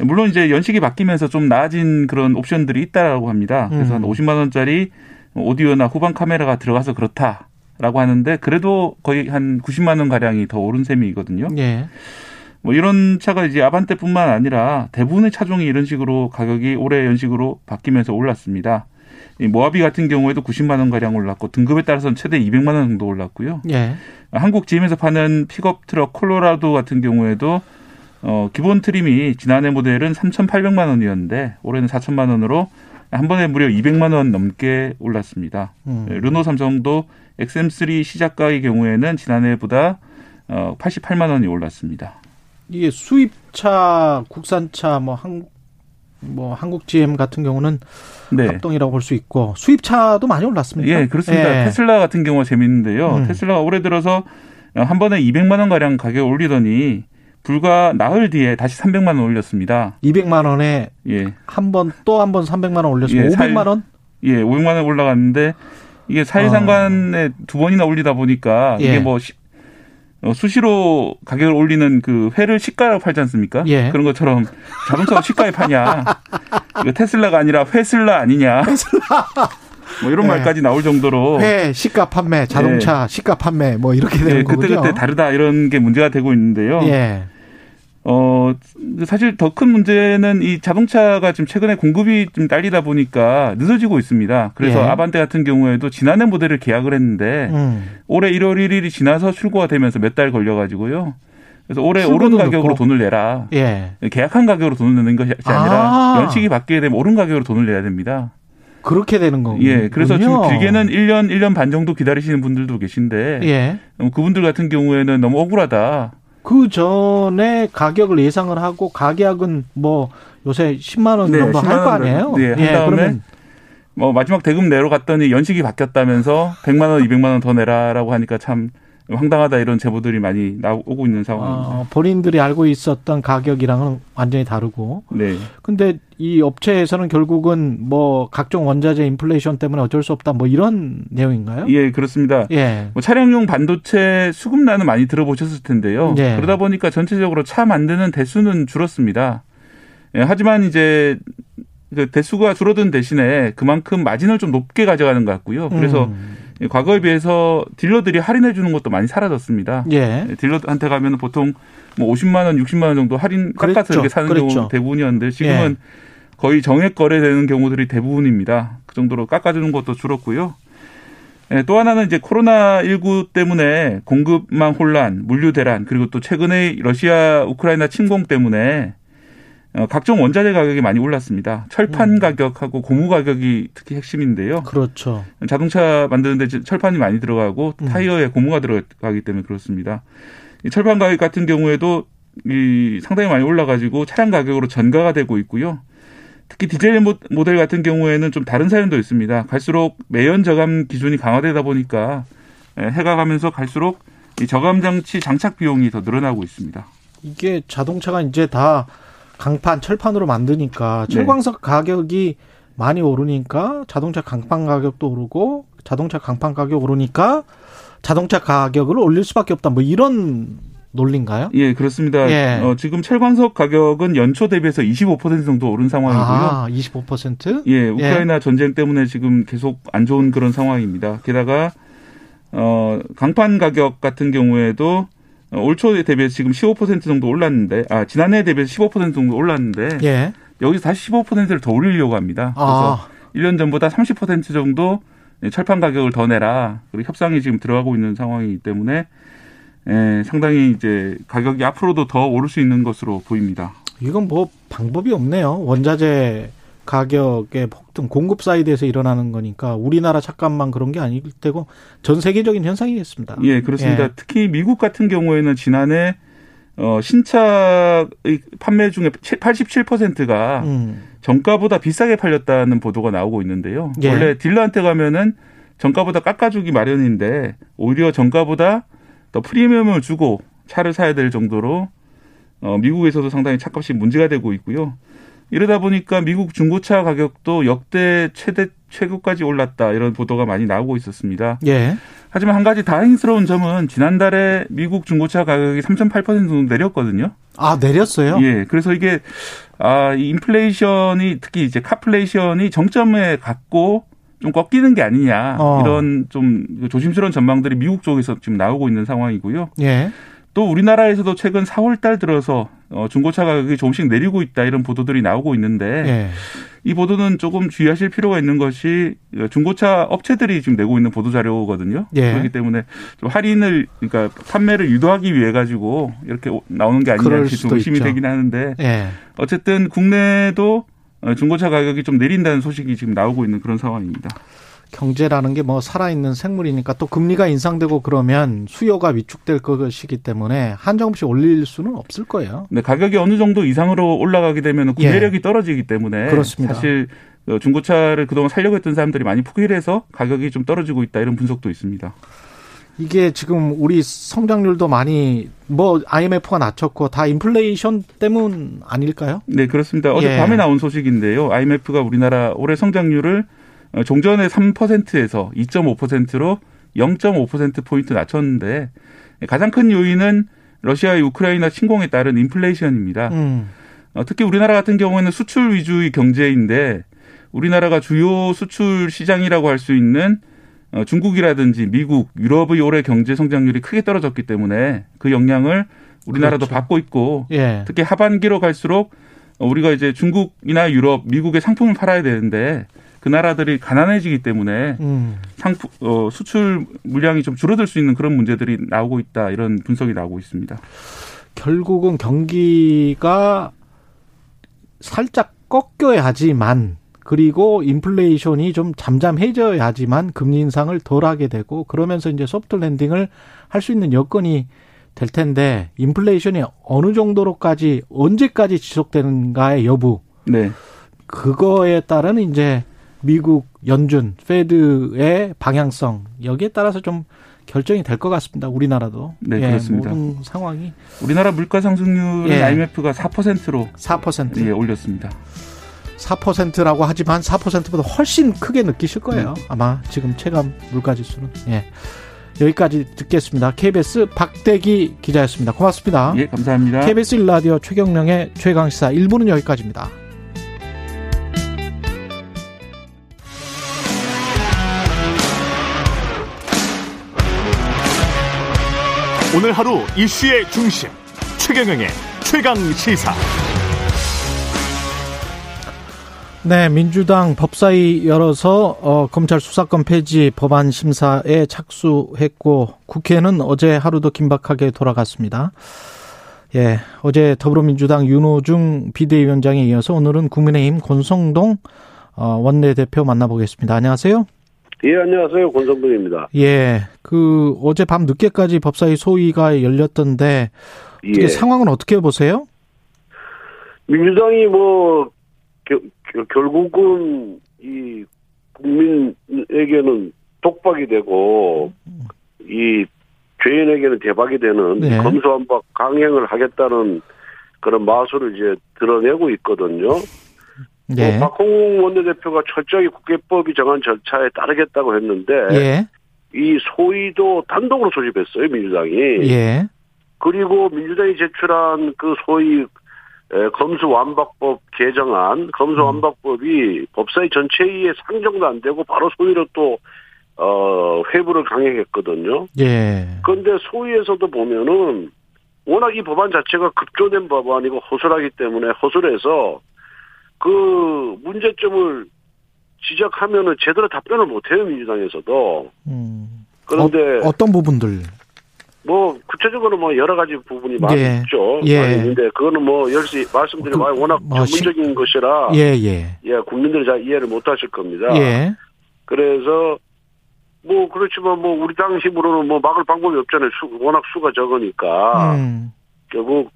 물론 이제 연식이 바뀌면서 좀 나아진 그런 옵션들이 있다라고 합니다. 그래서 음. 한 50만 원짜리 오디오나 후방 카메라가 들어가서 그렇다라고 하는데 그래도 거의 한 90만 원 가량이 더 오른 셈이거든요. 예. 뭐 이런 차가 이제 아반떼뿐만 아니라 대부분의 차종이 이런 식으로 가격이 올해 연식으로 바뀌면서 올랐습니다. 이 모하비 같은 경우에도 90만 원 가량 올랐고 등급에 따라서는 최대 200만 원 정도 올랐고요. 예. 한국 GM에서 파는 픽업 트럭 콜로라도 같은 경우에도 어 기본 trim이 지난해 모델은 3,800만 원이었는데 올해는 4천만 원으로 한 번에 무려 200만 원 넘게 올랐습니다. 음. 예, 르노 삼성도 XM3 시작가의 경우에는 지난해보다 어 88만 원이 올랐습니다. 이게 수입차, 국산차, 뭐 한, 뭐 한국 GM 같은 경우는 네. 합동이라고 볼 수 있고 수입차도 많이 올랐습니다. 예, 그렇습니다. 테슬라 같은 경우가 재밌는데요. 음. 테슬라가 올해 들어서 한 번에 200만 원 가량 가격 올리더니 불과 나흘 뒤에 다시 300만 원 올렸습니다. 200만 원에 예, 한 번 또 한 번 300만 원 올렸으면 예, 살- 500만 원? 예, 500만 원 올라갔는데 이게 사일상간에 두 번이나 올리다 보니까 어. 예. 이게 뭐 시- 어, 수시로 가격을 올리는 그 회를 시가로 팔지 않습니까? 예. 그런 것처럼 자동차도 시가에 파냐? 이거 테슬라가 아니라 회슬라 아니냐? 뭐 이런 예. 말까지 나올 정도로 회 시가 판매, 자동차 시가 판매 뭐 이렇게 되는 예, 거군요. 그때 그때 다르다 이런 게 문제가 되고 있는데요. 예. 어 사실 더 큰 문제는 이 자동차가 지금 최근에 공급이 좀 딸리다 보니까 늦어지고 있습니다. 그래서 예. 아반떼 같은 경우에도 지난해 모델을 계약을 했는데 음. 올해 1월 1일이 지나서 출고가 되면서 몇 달 걸려가지고 그래서 올해 오른 가격으로. 돈을 내라. 예. 계약한 가격으로 돈을 내는 것이 아니라 아. 연식이 바뀌게 되면 오른 가격으로 돈을 내야 됩니다. 그렇게 되는 거군요. 예, 그래서 지금 길게는 1년, 1년 반 정도 기다리시는 분들도 계신데 예. 어, 그분들 같은 경우에는 너무 억울하다. 그 전에 가격을 예상을 하고 가격은 뭐 요새 10만 원 네, 정도 할 10만 거원 아니에요? 네, 한 예, 다음에 그러면 뭐 마지막 대금 내러 갔더니 연식이 바뀌었다면서 100만 원, 200만 원 더 내라라고 하니까 참 황당하다 이런 제보들이 많이 나오고 있는 상황입니다. 어, 본인들이 알고 있었던 가격이랑은 완전히 다르고. 네. 근데 이 업체에서는 결국은 뭐 각종 원자재 인플레이션 때문에 어쩔 수 없다 뭐 이런 내용인가요? 예, 그렇습니다. 예. 뭐 차량용 반도체 수급난은 많이 들어보셨을 텐데요. 네. 그러다 보니까 전체적으로 차 만드는 대수는 줄었습니다. 예, 하지만 이제 그 대수가 줄어든 대신에 그만큼 마진을 좀 높게 가져가는 것 같고요. 그래서 음. 과거에 비해서 딜러들이 할인해 주는 것도 많이 사라졌습니다. 예. 예, 딜러한테 가면 보통 뭐 50만 원, 60만 원 정도 할인 깎아서. 이렇게 사는 그랬죠. 경우 대부분이었는데 지금은 예. 거의 정액 거래되는 경우들이 대부분입니다. 그 정도로 깎아주는 것도 줄었고요. 예, 또 하나는 이제 코로나19 때문에 공급망 혼란, 물류 대란, 그리고 또 최근에 러시아 우크라이나 침공 때문에 어, 각종 원자재 가격이 많이 올랐습니다. 철판 음. 가격하고 고무 가격이 특히 핵심인데요. 그렇죠. 자동차 만드는데 철판이 많이 들어가고 음. 타이어에 고무가 들어가기 때문에 그렇습니다. 이 철판 가격 같은 경우에도 이 상당히 많이 올라가지고 차량 가격으로 전가가 되고 있고요. 특히 디젤 모- 모델 같은 경우에는 좀 다른 사연도 있습니다. 갈수록 매연 저감 기준이 강화되다 보니까 예, 해가 가면서 갈수록 이 저감 장치 장착 비용이 더 늘어나고 있습니다. 이게 자동차가 이제 다 강판, 철판으로 만드니까 네. 철광석 가격이 많이 오르니까 자동차 강판 가격도 오르고 자동차 강판 가격 오르니까 자동차 가격을 올릴 수밖에 없다. 뭐 이런 논리인가요? 예, 그렇습니다. 예. 어, 지금 철광석 가격은 연초 대비해서 25% 정도 오른 상황이고요. 아, 25%? 예, 우크라이나 전쟁 때문에 지금 계속 안 좋은 그런 상황입니다. 게다가 어 강판 가격 같은 경우에도 어, 올 초에 대비해서 지금 15% 정도 올랐는데 아 지난해에 대비해서 15% 정도 올랐는데 예. 여기서 다시 15%를 더 올리려고 합니다. 그래서 아, 1년 전보다 30% 정도 철판 가격을 더 내라. 그리고 협상이 지금 들어가고 있는 상황이기 때문에 예, 상당히 이제 가격이 앞으로도 더 오를 수 있는 것으로 보입니다. 이건 뭐 방법이 없네요. 원자재 가격의 폭등, 공급 사이드에서 일어나는 거니까 우리나라 찻값만 그런 게 아닐 테고 전 세계적인 현상이겠습니다. 예, 그렇습니다. 예. 특히 미국 같은 경우에는 지난해 어, 신차의 판매 중에 87%가 음. 정가보다 비싸게 팔렸다는 보도가 나오고 있는데요. 예. 원래 딜러한테 가면은 정가보다 깎아주기 마련인데 오히려 정가보다 더 프리미엄을 주고 차를 사야 될 정도로 어, 미국에서도 상당히 차값이 문제가 되고 있고요. 이러다 보니까 미국 중고차 가격도 역대 최대 최고까지 올랐다 이런 보도가 많이 나오고 있었습니다. 예. 하지만 한 가지 다행스러운 점은 지난달에 미국 중고차 가격이 3.8% 정도 내렸거든요. 아, 내렸어요? 예, 그래서 이게 아, 이 인플레이션이 특히 이제 카플레이션이 정점에 갔고 좀 꺾이는 게 아니냐 어. 이런 좀 조심스러운 전망들이 미국 쪽에서 지금 나오고 있는 상황이고요. 예. 또 우리나라에서도 최근 4월 달 들어서 어, 중고차 가격이 조금씩 내리고 있다 이런 보도들이 나오고 있는데 예. 이 보도는 조금 주의하실 필요가 있는 것이 중고차 업체들이 지금 내고 있는 보도 자료거든요. 예. 그렇기 때문에 좀 할인을 그러니까 판매를 유도하기 위해 가지고 이렇게 나오는 게 아니냐 수도 의심이 있죠. 되긴 하는데 예. 어쨌든 국내도 어, 중고차 가격이 좀 내린다는 소식이 지금 나오고 있는 그런 상황입니다. 경제라는 게 뭐 살아있는 생물이니까 또 금리가 인상되고 그러면 수요가 위축될 것이기 때문에 한정없이 올릴 수는 없을 거예요. 근데 가격이 어느 정도 이상으로 올라가게 되면 구매력이 떨어지기 때문에 예. 그렇습니다. 사실 어, 중고차를 그동안 살려고 했던 사람들이 많이 포기를 해서 가격이 좀 떨어지고 있다 이런 분석도 있습니다. 이게 지금 우리 성장률도 많이 뭐 IMF가 낮췄고 다 인플레이션 때문 아닐까요? 네, 그렇습니다. 예. 어제 밤에 나온 소식인데요. IMF가 우리나라 올해 성장률을 어, 종전의 3%에서 2.5%로 0.5%포인트 낮췄는데 가장 큰 요인은 러시아의 우크라이나 침공에 따른 인플레이션입니다. 음. 어, 특히 우리나라 같은 경우에는 수출 위주의 경제인데 우리나라가 주요 수출 시장이라고 할 수 있는 어, 중국이라든지 미국, 유럽의 올해 경제 성장률이 크게 떨어졌기 때문에 그 영향을 우리나라도 그렇죠. 받고 있고 예. 특히 하반기로 갈수록 어, 우리가 이제 중국이나 유럽, 미국의 상품을 팔아야 되는데 그 나라들이 가난해지기 때문에 음. 상품 어, 수출 물량이 좀 줄어들 수 있는 그런 문제들이 나오고 있다 이런 분석이 나오고 있습니다. 결국은 경기가 살짝 꺾여야지만 그리고 인플레이션이 좀 잠잠해져야지만 금리 인상을 덜 하게 되고 그러면서 이제 소프트 랜딩을 할 수 있는 여건이 될 텐데 인플레이션이 어느 정도로까지 언제까지 지속되는가의 여부 네, 그거에 따른 이제 미국 연준 페드의 방향성 여기에 따라서 좀 결정이 될 것 같습니다. 우리나라도 네, 예, 그렇습니다. 모든 상황이 우리나라 물가 상승률은 예. IMF가 4%로 4% 예, 올렸습니다. 4%라고 하지만 4%보다 훨씬 크게 느끼실 거예요. 아마 지금 체감 물가 지수는. 예. 여기까지 듣겠습니다. KBS 박대기 기자였습니다. 고맙습니다. 예, 감사합니다. KBS 1라디오 최경령의 최강시사 1부는 여기까지입니다. 오늘 하루 이슈의 중심 최경영의 최강 시사. 네, 민주당 법사위 열어서 어, 검찰 수사권 폐지 법안 심사에 착수했고 국회는 어제 하루도 긴박하게 돌아갔습니다. 예, 어제 더불어민주당 윤호중 비대위원장에 이어서 오늘은 국민의힘 권성동 어, 원내대표 만나보겠습니다. 안녕하세요. 예, 안녕하세요. 권성동입니다. 예, 그 어제 밤 늦게까지 법사위 소위가 열렸던데 예. 상황은 어떻게 보세요? 민주당이 뭐 겨, 겨- 결국은 이 국민에게는 독박이 되고 이 죄인에게는 대박이 되는 네. 검수완박 강행을 하겠다는 그런 마술을 이제 드러내고 있거든요. 예. 뭐 박홍웅 원내대표가 철저히 국회법이 정한 절차에 따르겠다고 했는데 예. 이 소위도 단독으로 소집했어요 민주당이. 예. 그리고 민주당이 제출한 그 소위 에, 검수완박법 개정안, 검수완박법이 법사위 전체의 상정도 안 되고 바로 소위로 또 어, 회부를 강행했거든요. 예. 그런데 소위에서도 보면은 워낙 이 법안 자체가 급조된 법안이고 허술하기 때문에 허술해서 그 문제점을 지적하면은 제대로 답변을 못해요 민주당에서도. 음. 그런데 어, 떤 부분들? 뭐 구체적으로 뭐 여러 가지 부분이 많이 예. 있죠. 예. 많이 있는데 그거는 뭐 역시 말씀드린 그, 바 워낙 뭐 시- 전문적인 것이라 예, 예. 예, 국민들이 잘 이해를 못 하실 겁니다. 예. 그래서 뭐 그렇지만 뭐 우리 당 힘으로는 뭐 막을 방법이 없잖아요. 수, 워낙 수가 적으니까 음. 결국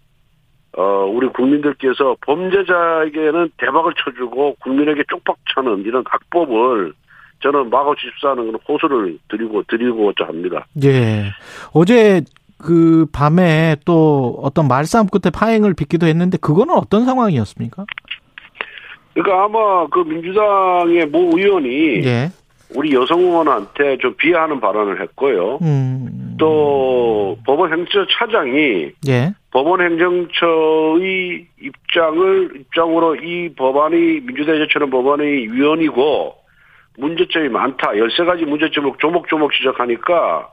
어 우리 국민들께서 범죄자에게는 대박을 쳐주고 국민에게 쪽박 차는 이런 악법을 저는 막아 주십사 하는 그런 호소를 드리고 드리고자 합니다. 예. 어제 그 밤에 또 어떤 말싸움 끝에 파행을 빚기도 했는데 그거는 어떤 상황이었습니까? 그러니까 아마 그 민주당의 모 의원이 예. 우리 여성 의원한테 좀 비하하는 발언을 했고요. 음. 또 법원 행정처 차장이 예. 법원 행정처의 입장을 입장으로 이 법안이 제출한 법안의 위헌이고 문제점이 많다. 13가지 문제점을 조목조목 지적하니까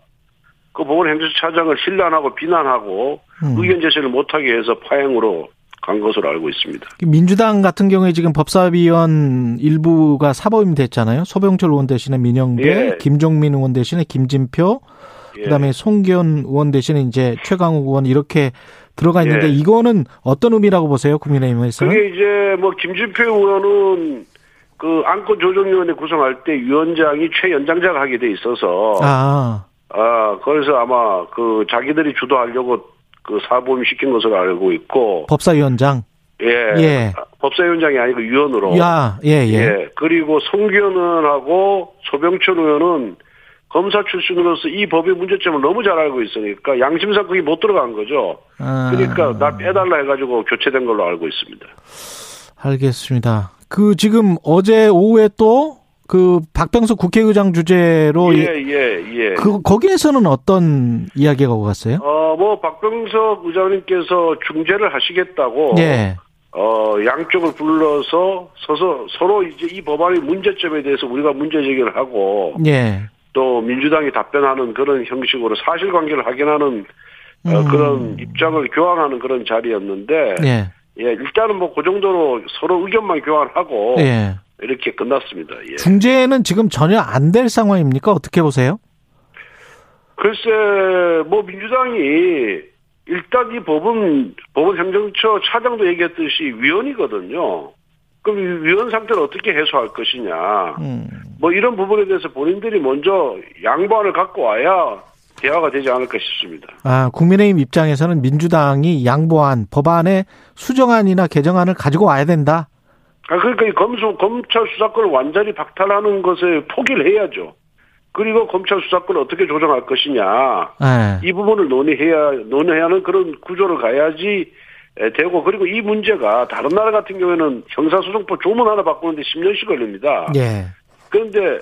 그 법원 행정처 차장을 신란하고 비난하고 음. 의견 제시를 못하게 해서 파행으로 간 것으로 알고 있습니다. 민주당 같은 경우에 지금 법사위원 일부가 사법임 됐잖아요. 소병철 의원 대신에 민영배, 예. 김종민 의원 대신에 김진표, 예. 그다음에 송기현 의원 대신에 이제 최강욱 의원 이렇게 들어가 있는데 예. 이거는 어떤 의미라고 보세요? 국민의힘에서는? 그게 이제 뭐 김진표 의원은 그 안건 조정위원회 구성할 때 위원장이 최연장자가 하게 돼 있어서 아, 아, 그래서 아마 그 자기들이 주도하려고 그 사범 시킨 것으로 알고 있고, 법사위원장. 예. 예. 법사위원장이 아니고 위원으로. 야, 예, 예. 예. 그리고 송기현 의원하고 소병철 의원은 검사 출신으로서 이 법의 문제점을 너무 잘 알고 있으니까 양심상 그게 못 들어간 거죠. 아, 그러니까 나 빼달라 해가지고 교체된 걸로 알고 있습니다. 알겠습니다. 그 지금 어제 오후에 또 그 박병석 국회의장 주제로 예, 예, 예. 그 거기에서는 어떤 이야기가 오갔어요? 어, 뭐, 박병석 의장님께서 중재를 하시겠다고. 예. 어, 양쪽을 불러서 서서 서로 이제 이 법안의 문제점에 대해서 우리가 문제 제기를 하고 예. 또 민주당이 답변하는 그런 형식으로 사실관계를 확인하는 어, 음. 그런 입장을 교환하는 그런 자리였는데 예. 예, 일단은 뭐 그 정도로 서로 의견만 교환하고 예. 이렇게 끝났습니다. 예. 중재는 지금 전혀 안 될 상황입니까? 어떻게 보세요? 글쎄, 뭐, 민주당이, 일단 이 법은, 법원 행정처 차장도 얘기했듯이 위헌이거든요. 그럼 이 위헌 상태를 어떻게 해소할 것이냐. 음. 뭐 이런 부분에 대해서 본인들이 먼저 양보안을 갖고 와야 대화가 되지 않을까 싶습니다. 아, 국민의힘 입장에서는 민주당이 양보한 법안의 수정안이나 개정안을 가지고 와야 된다. 아, 그러니까 이 검수, 검찰 수사권을 완전히 박탈하는 것에 포기를 해야죠. 그리고 검찰 수사권을 어떻게 조정할 것이냐. 예. 이 부분을 논의해야 논의해야 하는 그런 구조를 가야지 에, 되고 그리고 이 문제가 다른 나라 같은 경우에는 형사소송법 조문 하나 바꾸는데 10년씩 걸립니다. 예. 그런데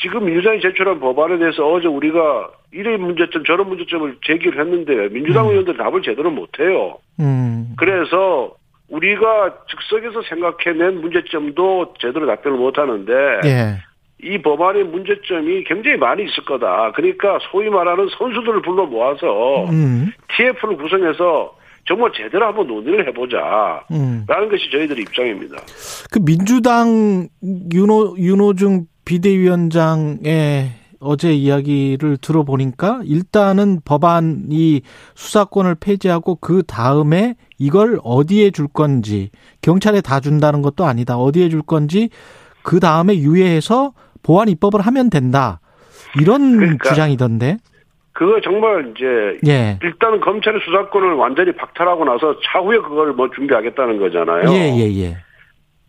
지금 민주당이 제출한 법안에 대해서 어제 우리가 이런 문제점 저런 문제점을 제기를 했는데 민주당 의원들이 답을 제대로 못해요. 음. 그래서 우리가 즉석에서 생각해낸 문제점도 제대로 답변을 못하는데 예. 이 법안의 문제점이 굉장히 많이 있을 거다. 그러니까 소위 말하는 선수들을 불러 모아서 음. TF를 구성해서 정말 제대로 한번 논의를 해보자. 음. 라는 것이 저희들의 입장입니다. 그 민주당 윤호 윤호중 비대위원장의 어제 이야기를 들어보니까 일단은 법안이 수사권을 폐지하고 그 다음에 이걸 어디에 줄 건지 경찰에 다 준다는 것도 아니다. 어디에 줄 건지 그 다음에 유예해서 보안 입법을 하면 된다. 이런 그러니까 주장이던데. 그거 정말 이제 예. 일단은 검찰의 수사권을 완전히 박탈하고 나서 차후에 그걸 뭐 준비하겠다는 거잖아요. 예, 예, 예.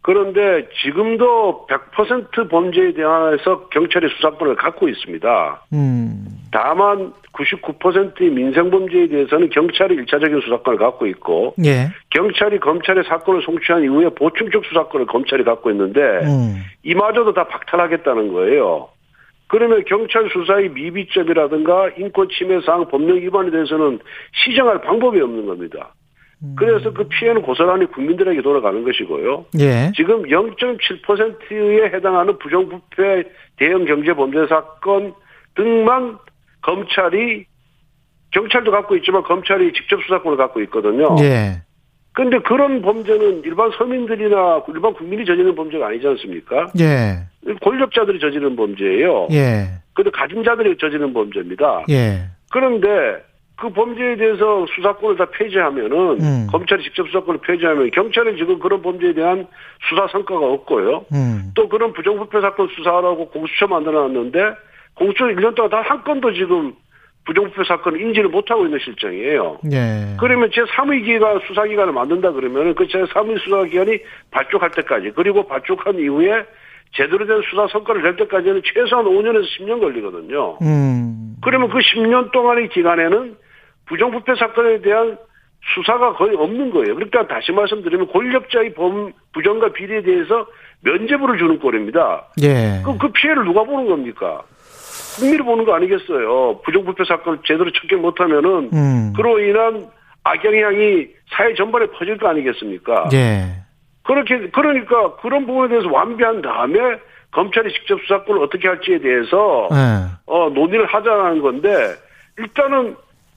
그런데 지금도 100% 범죄에 대해서 경찰이 수사권을 갖고 있습니다. 음. 다만 99%의 민생범죄에 대해서는 경찰이 일차적인 수사권을 갖고 있고 예. 경찰이 검찰의 사건을 송치한 이후에 보충적 수사권을 검찰이 갖고 있는데 음. 이마저도 다 박탈하겠다는 거예요. 그러면 경찰 수사의 미비점이라든가 인권 침해 사항 법령 위반에 대해서는 시정할 방법이 없는 겁니다. 그래서 그 피해는 고스란히 국민들에게 돌아가는 것이고요. 예. 지금 0.7%에 해당하는 부정부패 대형 경제 범죄 사건 등만 검찰이 경찰도 갖고 있지만 검찰이 직접 수사권을 갖고 있거든요. 예. 근데 그런 범죄는 일반 서민들이나 일반 국민이 저지르는 범죄가 아니지 않습니까? 예. 권력자들이 저지르는 범죄예요. 예. 근데 가진 자들이 저지르는 범죄입니다. 예. 그런데 그 범죄에 대해서 수사권을 다 폐지하면은 음. 검찰이 직접 수사권을 폐지하면 경찰은 지금 그런 범죄에 대한 수사 성과가 없고요. 음. 또 그런 부정부패 사건 수사하라고 공수처 만들어놨는데 공수처 1년 동안 단 한 건도 지금 부정부패 사건을 인지를 못하고 있는 실정이에요. 예. 그러면 제3위기가 수사기관을 만든다 그러면은 그 제3위 수사기관이 발족할 때까지 그리고 발족한 이후에 제대로 된 수사 성과를 낼 때까지는 최소한 5년에서 10년 걸리거든요. 음. 그러면 그 10년 동안의 기간에는 부정부패 사건에 대한 수사가 거의 없는 거예요. 그러니까 다시 말씀드리면 권력자의 범, 부정과 비리에 대해서 면죄부를 주는 꼴입니다. 예. 그럼 그 피해를 누가 보는 겁니까? 국민이 보는 거 아니겠어요. 부정부패 사건을 제대로 척결 못하면은 음. 그로 인한 악영향이 사회 전반에 퍼질 거 아니겠습니까? 예. 그렇게 그러니까 그런 부분에 대해서 완비한 다음에 검찰이 직접 수사권을 어떻게 할지에 대해서 예. 어, 논의를 하자는 건데 일단은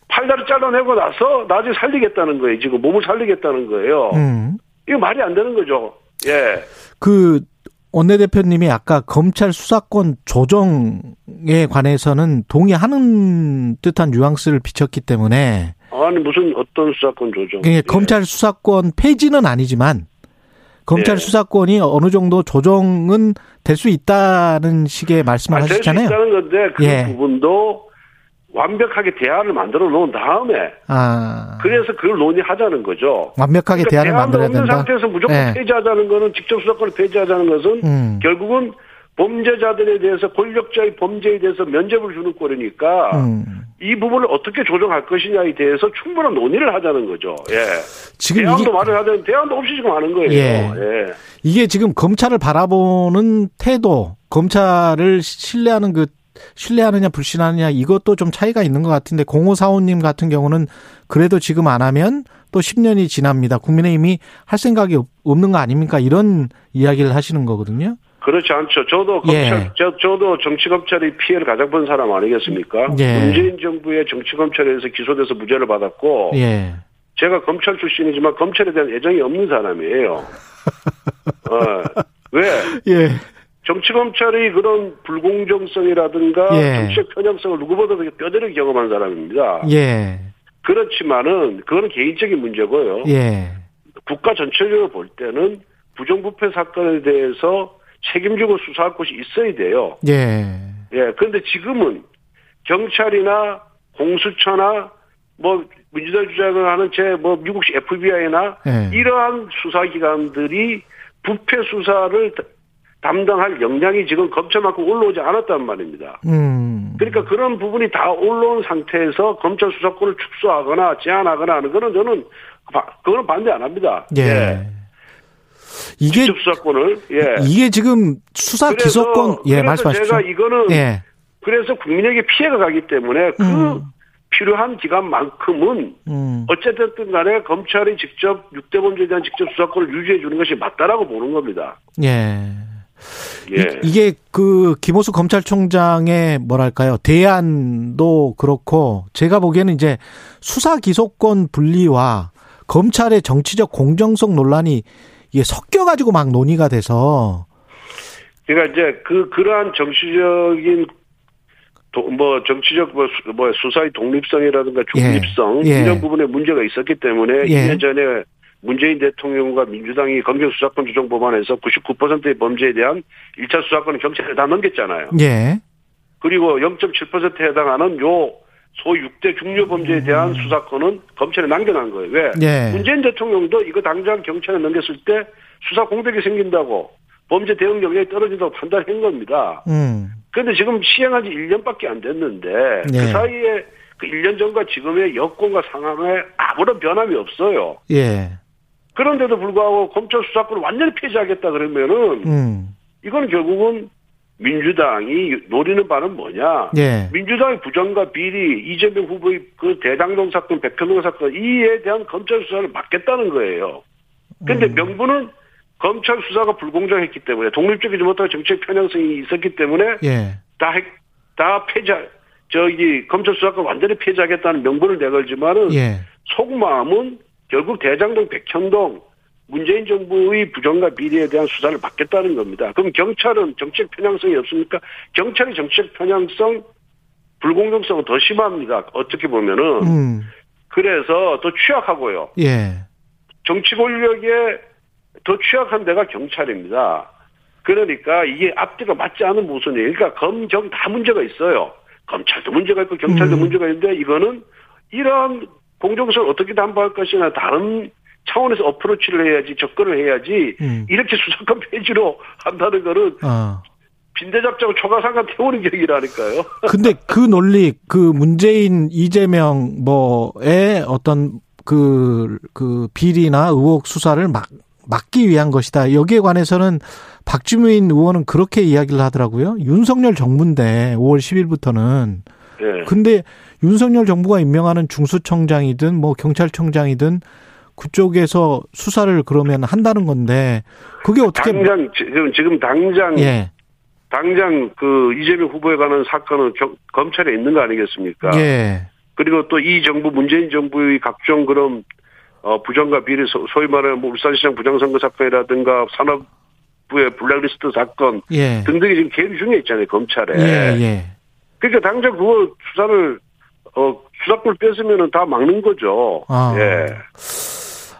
팔다리 잘라내고 나서 나중에 살리겠다는 거예요. 지금 몸을 살리겠다는 거예요. 음. 이거 말이 안 되는 거죠. 예. 그 원내대표님이 아까 검찰 수사권 조정에 관해서는 동의하는 듯한 뉘앙스를 비쳤기 때문에 아니 무슨 어떤 수사권 조정? 그게 예. 검찰 수사권 폐지는 아니지만 검찰 네. 수사권이 어느 정도 조정은 될 수 있다는 식의 말씀을 아, 될수 하셨잖아요. 있다는 건데 그 예. 부분도 완벽하게 대안을 만들어 놓은 다음에 아, 그래서 그걸 논의하자는 거죠. 완벽하게 그러니까 대안을 만들어야 없는 된다. 상태에서 무조건 예. 폐지하자는 거는 직접 수사권을 폐지하자는 것은 음. 결국은 범죄자들에 대해서 권력자의 범죄에 대해서 면죄부를 주는 꼴이니까 음. 이 부분을 어떻게 조정할 것이냐에 대해서 충분한 논의를 하자는 거죠. 예. 지금 대안도 이게 말을 하자는 대안도 없이 지금 하는 거예요. 예. 예. 이게 지금 검찰을 바라보는 태도, 검찰을 신뢰하는 그 신뢰하느냐 불신하느냐 이것도 좀 차이가 있는 것 같은데 공호사원님 같은 경우는 그래도 지금 안 하면 또 10년이 지납니다. 국민의힘이 할 생각이 없- 없는 거 아닙니까? 이런 이야기를 하시는 거거든요. 그렇지 않죠. 저도 예. 검찰, 저, 저도 정치 검찰이 피해를 가장 본 사람 아니겠습니까? 예. 문재인 정부의 정치 검찰에서 기소돼서 무죄를 받았고, 예. 제가 검찰 출신이지만 검찰에 대한 애정이 없는 사람이에요. 어, 왜? 예. 정치 검찰의 그런 불공정성이라든가 예. 정치적 편향성을 누구보다 도 뼈대를 경험한 사람입니다. 예. 그렇지만은 그거는 개인적인 문제고요. 예. 국가 전체적으로 볼 때는 부정부패 사건에 대해서 책임지고 수사할 곳이 있어야 돼요. 예. 예. 그런데 지금은 경찰이나 공수처나 뭐 민주당 주장을 하는 제 뭐 미국식 FBI나 예. 이러한 수사기관들이 부패 수사를 다- 담당할 역량이 지금 검찰만큼 올라오지 않았단 말입니다. 음. 그러니까 그런 부분이 다 올라온 상태에서 검찰 수사권을 축소하거나 제한하거나 하는 거는 저는 바- 그거는 반대 안 합니다. 예. 이게 직접 수사권을 예. 이게 지금 수사 그래서- 기소권 예, 그래서 말씀하십시오. 제가 이거는 예. 그래서 국민에게 피해가 가기 때문에 그 음. 필요한 기간만큼은 음. 어쨌든 간에 검찰이 직접 6대 범죄에 대한 직접 수사권을 유지해 주는 것이 맞다라고 보는 겁니다. 예. 예. 이, 게그 김호수 검찰총장의 뭐랄까요 대안도 그렇고 제가 보기에는 이제 수사 기소권 분리와 검찰의 정치적 공정성 논란이 이게 섞여 가지고 막 논의가 돼서 그러니까 이제 그 그러한 정치적인 도- 뭐 정치적 뭐, 수, 뭐 수사의 독립성이라든가 중립성 예. 예. 이런 부분에 문제가 있었기 때문에 예. 2년 전에 문재인 대통령과 민주당이 검경 수사권 조정 법안에서 99%의 범죄에 대한 1차 수사권을 경찰에 다 넘겼잖아요. 예, 그리고 0.7%에 해당하는 요소 6대 중요 범죄에 대한 수사권은 검찰에 남겨놓은 거예요. 왜? 예. 문재인 대통령도 이거 당장 경찰에 넘겼을 때 수사 공백이 생긴다고 범죄 대응 역량이 떨어진다고 판단한 겁니다. 음. 그런데 지금 시행한 지 1년밖에 안 됐는데 예. 그 사이에 그 1년 전과 지금의 여건과 상황에 아무런 변함이 없어요. 예. 그런데도 불구하고 검찰 수사권을 완전히 폐지하겠다 그러면은 음. 이건 결국은 민주당이 노리는 바는 뭐냐? 예. 민주당의 부정과 비리, 이재명 후보의 그 대장동 사건, 백현동 사건 이에 대한 검찰 수사를 막겠다는 거예요. 근데 음. 명분은 검찰 수사가 불공정했기 때문에 독립적이지 못하고 정책 편향성이 있었기 때문에 예. 다, 핵- 다 폐자, 저기 검찰 수사권 완전히 폐지하겠다는 명분을 내걸지만은 예. 속마음은 결국 대장동, 백현동 문재인 정부의 부정과 비리에 대한 수사를 받겠다는 겁니다. 그럼 경찰은 정책 편향성이 없습니까? 경찰의 정책 편향성, 불공정성은 더 심합니다. 어떻게 보면은. 음. 그래서 더 취약하고요. 예. 정치 권력에 더 취약한 데가 경찰입니다. 그러니까 이게 앞뒤가 맞지 않은 모순이에요. 그러니까 검경 다 문제가 있어요. 검찰도 문제가 있고 경찰도 음. 문제가 있는데 이거는 이러한 공정성을 어떻게 담보할 것이나 다른 차원에서 어프로치를 해야지 접근을 해야지 음. 이렇게 수사권 폐지로 한다는 거는 어. 빈대 잡자고 초가상간 태우는 격이라니까요. 근데 그 논리, 그 문재인, 이재명 뭐의 어떤 그, 그 비리나 의혹 수사를 막, 막기 위한 것이다. 여기에 관해서는 박주민 의원은 그렇게 이야기를 하더라고요. 윤석열 정부인데 5월 10일부터는. 예. 근데 윤석열 정부가 임명하는 중수청장이든 뭐 경찰청장이든 그쪽에서 수사를 그러면 한다는 건데 그게 어떻게 당장 지금 지금 당장 예. 당장 그 이재명 후보에 관한 사건은 경- 검찰에 있는 거 아니겠습니까? 예. 그리고 또 이 정부 문재인 정부의 각종 그런 어 부정과 비리 소- 소위 말하는 뭐 울산시장 부정선거 사건이라든가 산업부의 블랙리스트 사건 예. 등등이 지금 계류 중에 있잖아요 검찰에. 예, 예. 그러니까 당장 그거 수사를 어 수사권을 뺏으면은 다 막는 거죠. 아. 예.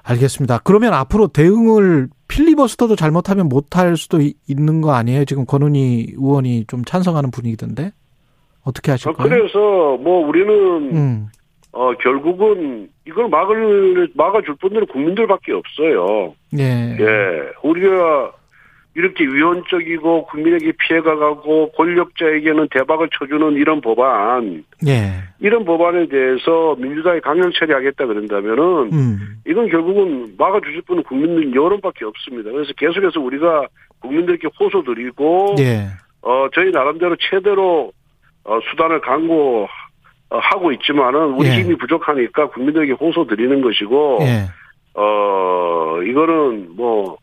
알겠습니다. 그러면 앞으로 대응을 필리버스터도 잘못하면 못할 수도 이- 있는 거 아니에요? 지금 권은희 의원이 좀 찬성하는 분위기던데 어떻게 하실 어, 거예요? 그래서 뭐 우리는 음, 어 결국은 이걸 막을 막아줄 분들은 국민들밖에 없어요. 예, 예, 우리가 이렇게 위헌적이고 국민에게 피해가 가고 권력자에게는 대박을 쳐주는 이런 법안, 예, 이런 법안에 대해서 민주당이 강행 처리하겠다 그런다면은 음, 이건 결국은 막아주실 분은 국민들 여론밖에 없습니다. 그래서 계속해서 우리가 국민들께 호소드리고 예, 어 저희 나름대로 최대로 어 수단을 강구 하고 있지만은 우리 예. 힘이 부족하니까 국민들에게 호소드리는 것이고 예, 어, 이거는 뭐,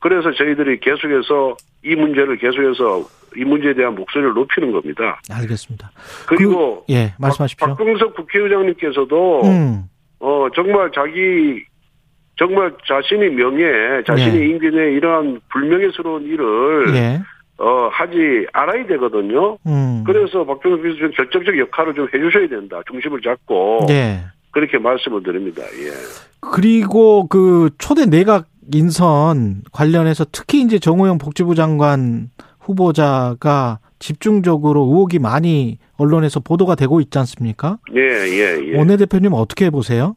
그래서 저희들이 계속해서 이 문제를 계속해서 이 문제에 대한 목소리를 높이는 겁니다. 알겠습니다. 그리고 그, 예, 말씀하십시오. 박, 병석 국회의장님께서도 음, 어, 정말 자기 정말 자신의 명예, 자신의 예. 인권에 이러한 불명예스러운 일을 예, 어, 하지 알아야 되거든요. 음, 그래서 박병석 비서관 결정적 역할을 좀 해주셔야 된다. 중심을 잡고 예. 그렇게 말씀을 드립니다. 예. 그리고 그 초대 내각 인선 관련해서 특히 이제 정호영 복지부 장관 후보자가 집중적으로 의혹이 많이 언론에서 보도가 되고 있지 않습니까? 예, 예, 예. 원내대표님 어떻게 보세요?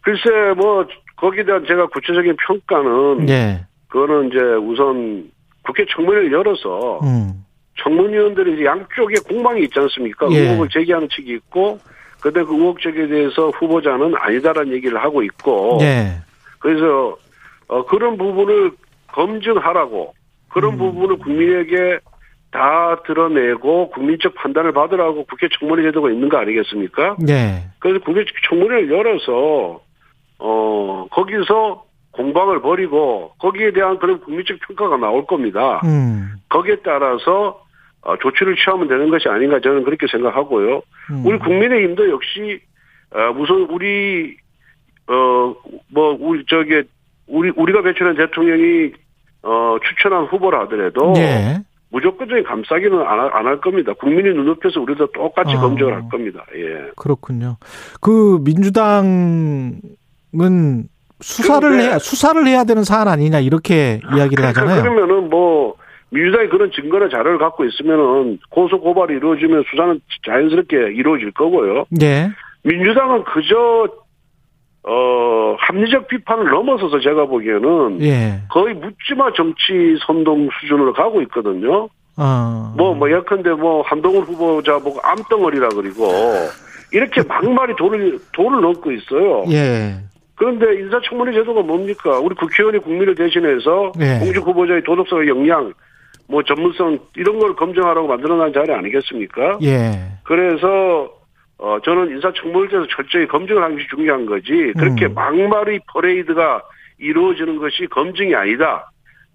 글쎄, 뭐, 거기에 대한 제가 구체적인 평가는, 예. 그거는 이제 우선 국회 청문회를 열어서, 음. 청문위원들이 이제 양쪽에 공방이 있지 않습니까? 예. 의혹을 제기하는 측이 있고, 근데 그 의혹 제기에 대해서 후보자는 아니다라는 얘기를 하고 있고, 예. 그래서, 어, 그런 부분을 검증하라고, 그런 음. 부분을 국민에게 다 드러내고 국민적 판단을 받으라고 국회 청문회 제도가 있는 거 아니겠습니까? 예. 그래서 국회 청문회를 열어서 어 거기서 공방을 벌이고 거기에 대한 그런 국민적 평가가 나올 겁니다. 음. 거기에 따라서 어, 조치를 취하면 되는 것이 아닌가 저는 그렇게 생각하고요. 음. 우리 국민의힘도 역시 어, 우선 우리 어뭐 우리 저기 우리 우리가 배출한 대통령이 어 추천한 후보라 하더라도 예. 무조건적인 감싸기는 안 할 겁니다. 국민이 눈높여서 우리도 똑같이 아. 검증을 할 겁니다. 예. 그렇군요. 그 민주당은 수사를 해야 수사를 해야 되는 사안 아니냐 이렇게 이야기를 그러니까 하잖아요. 그러면은 뭐 민주당이 그런 증거나 자료를 갖고 있으면은 고소 고발이 이루어지면 수사는 자연스럽게 이루어질 거고요. 예. 민주당은 그저 어 합리적 비판을 넘어서서 제가 보기에는 예. 거의 묻지마 정치 선동 수준으로 가고 있거든요. 어. 뭐, 뭐, 예컨대 뭐, 한동훈 후보자 보고 암덩어리라 그리고, 이렇게 막말이 돈을, 돈을 넣고 있어요. 예. 그런데 인사청문회 제도가 뭡니까? 우리 국회의원이 국민을 대신해서 예. 공직 후보자의 도덕성의 역량, 뭐 전문성 이런 걸 검증하라고 만들어놓은 자리 아니겠습니까? 예. 그래서 어 저는 인사청문회에서 철저히 검증을 하는 것이 중요한 거지 그렇게 음. 막말의 퍼레이드가 이루어지는 것이 검증이 아니다.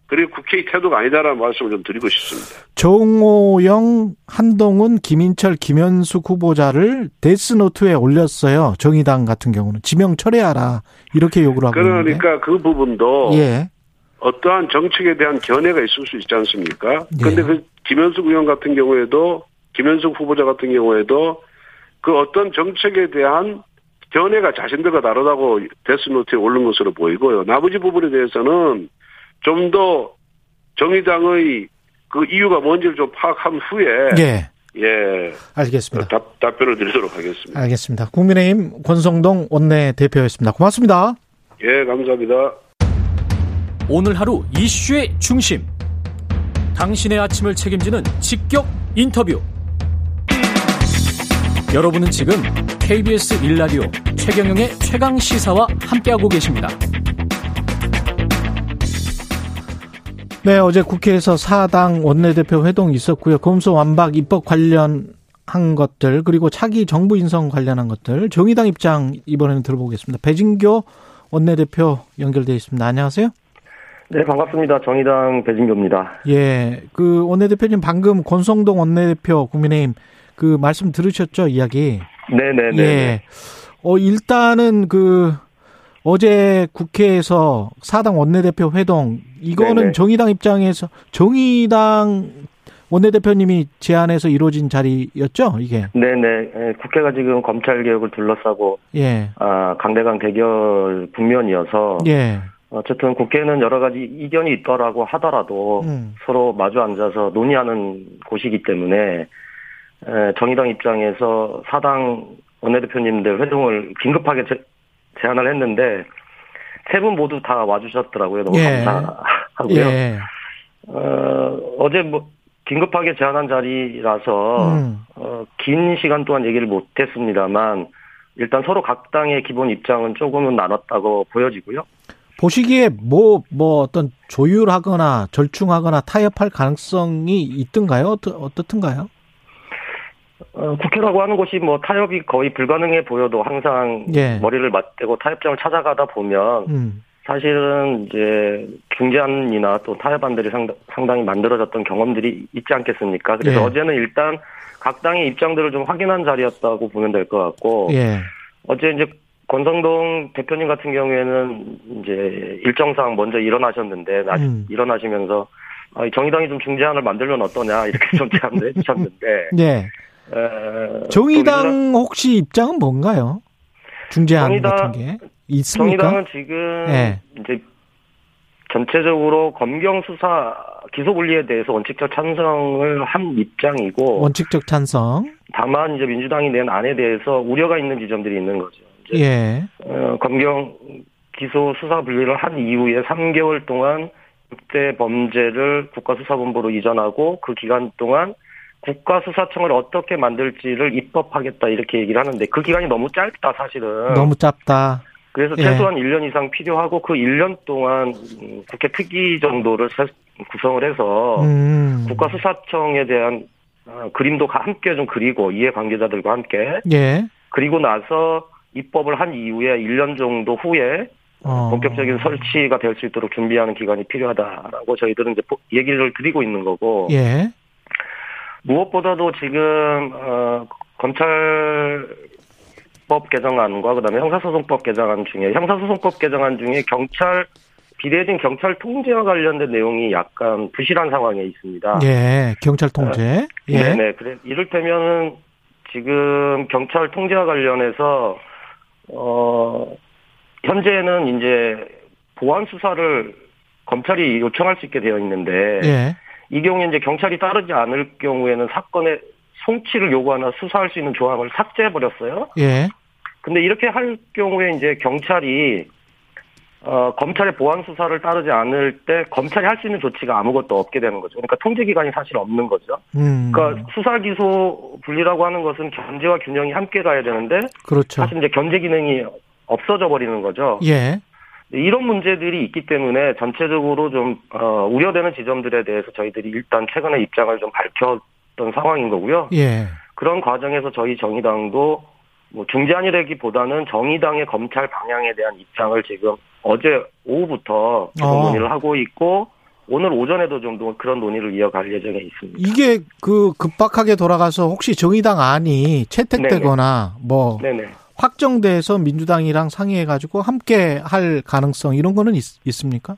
그리고 국회의 태도가 아니다라는 말씀을 좀 드리고 싶습니다. 정호영, 한동훈, 김인철, 김현숙 후보자를 데스노트에 올렸어요. 정의당 같은 경우는 지명 철회하라 이렇게 요구를 하고 있는데. 그러니까 그 부분도 예. 어떠한 정책에 대한 견해가 있을 수 있지 않습니까? 예. 근데 그 김현숙 의원 같은 경우에도 김현숙 후보자 같은 경우에도 그 어떤 정책에 대한 견해가 자신들과 다르다고 데스노트에 올린 것으로 보이고요. 나머지 부분에 대해서는 좀 더 정의당의 그 이유가 뭔지를 좀 파악한 후에 예. 예 알겠습니다. 답, 답변을 드리도록 하겠습니다. 알겠습니다. 국민의힘 권성동 원내 대표였습니다. 고맙습니다. 예 감사합니다. 오늘 하루 이슈의 중심. 당신의 아침을 책임지는 직격 인터뷰. 여러분은 지금 KBS 일라디오 최경영의 최강 시사와 함께하고 계십니다. 네, 어제 국회에서 사당 원내대표 회동이 있었고요. 검수 완박 입법 관련한 것들 그리고 차기 정부 인선 관련한 것들 정의당 입장 이번에는 들어보겠습니다. 배진교 원내대표 연결돼 있습니다. 안녕하세요. 네, 반갑습니다. 정의당 배진교입니다. 예, 그 원내대표님 방금 권성동 원내대표 국민의힘 그 말씀 들으셨죠 이야기? 네네네. 예. 어 일단은 그 어제 국회에서 사당 원내대표 회동 이거는 네네. 정의당 입장에서 정의당 원내대표님이 제안해서 이루어진 자리였죠 이게? 네네. 예, 국회가 지금 검찰 개혁을 둘러싸고 예. 아, 강대강 대결 국면이어서 예. 어쨌든 국회는 여러 가지 이견이 있더라고 하더라도 음. 서로 마주 앉아서 논의하는 곳이기 때문에 에, 정의당 입장에서 사당 원내대표님들 회동을 긴급하게 제, 제안을 했는데 세 분 모두 다 와주셨더라고요. 너무 예. 감사하고요. 예. 어, 어제 뭐 긴급하게 제안한 자리라서 음. 어, 긴 시간 동안 얘기를 못했습니다만 일단 서로 각 당의 기본 입장은 조금은 나눴다고 보여지고요. 보시기에 뭐, 뭐 어떤 조율하거나 절충하거나 타협할 가능성이 있던가요? 어떻, 어떻든가요? 어, 국회라고 하는 곳이 뭐 타협이 거의 불가능해 보여도 항상 예. 머리를 맞대고 타협점을 찾아가다 보면 음. 사실은 이제 중재안이나 또 타협안들이 상당, 상당히 만들어졌던 경험들이 있지 않겠습니까? 그래서 예. 어제는 일단 각 당의 입장들을 좀 확인한 자리였다고 보면 될 것 같고 예. 어제 이제 권성동 대표님 같은 경우에는 이제 일정상 먼저 일어나셨는데 나- 음. 일어나시면서 아, 정의당이 좀 중재안을 만들면 어떠냐 이렇게 좀 제안을 해주셨는데 예. 에, 정의당 혹시 입장은 뭔가요? 중재안 정의당- 같은 게 있습니까? 정의당은 지금 예. 이제 전체적으로 검경 수사 기소 분리에 대해서 원칙적 찬성을 한 입장이고 원칙적 찬성. 다만 이제 민주당이 낸 안에 대해서 우려가 있는 지점들이 있는 거죠. 예. 어, 검경 기소 수사 분리를 한 이후에 3개월 동안 6대 범죄를 국가수사본부로 이전하고 그 기간 동안 국가수사청을 어떻게 만들지를 입법하겠다 이렇게 얘기를 하는데 그 기간이 너무 짧다 사실은. 너무 짧다. 그래서 예. 최소한 1년 이상 필요하고 그 1년 동안 음, 국회 특위 정도를 세- 구성을 해서 음. 국가수사청에 대한 어, 그림도 가- 함께 좀 그리고 이해 관계자들과 함께 예. 그리고 나서 입법을 한 이후에 1년 정도 후에 어. 본격적인 설치가 될 수 있도록 준비하는 기간이 필요하다라고 저희들은 이제 보- 얘기를 드리고 있는 거고 예. 무엇보다도 지금 어, 검찰법 개정안과 그다음에 형사소송법 개정안 중에 형사소송법 개정안 중에 경찰 비대해진 경찰 통제와 관련된 내용이 약간 부실한 상황에 있습니다. 예. 경찰 통제. 예. 아, 네네. 그래 이를테면은 지금 경찰 통제와 관련해서 어 현재는 이제 보안 수사를 검찰이 요청할 수 있게 되어 있는데 예. 이 경우에 이제 경찰이 따르지 않을 경우에는 사건의 송치를 요구하나 수사할 수 있는 조항을 삭제해 버렸어요. 예. 근데 이렇게 할 경우에 이제 경찰이 어, 검찰의 보안 수사를 따르지 않을 때 검찰이 할 수 있는 조치가 아무것도 없게 되는 거죠. 그러니까 통제 기간이 사실 없는 거죠. 음. 그러니까 수사 기소 분리라고 하는 것은 견제와 균형이 함께 가야 되는데 그렇죠. 사실 이제 견제 기능이 없어져 버리는 거죠. 예. 이런 문제들이 있기 때문에 전체적으로 좀 어, 우려되는 지점들에 대해서 저희들이 일단 최근에 입장을 좀 밝혔던 상황인 거고요. 예. 그런 과정에서 저희 정의당도 뭐 중재안이라기보다는 정의당의 검찰 방향에 대한 입장을 지금 어제 오후부터 어. 논의를 하고 있고 오늘 오전에도 좀더 그런 논의를 이어갈 예정에 있습니다. 이게 그 급박하게 돌아가서 혹시 정의당 안이 채택되거나 뭐 네네. 확정돼서 민주당이랑 상의해 가지고 함께 할 가능성 이런 거는 있, 있습니까?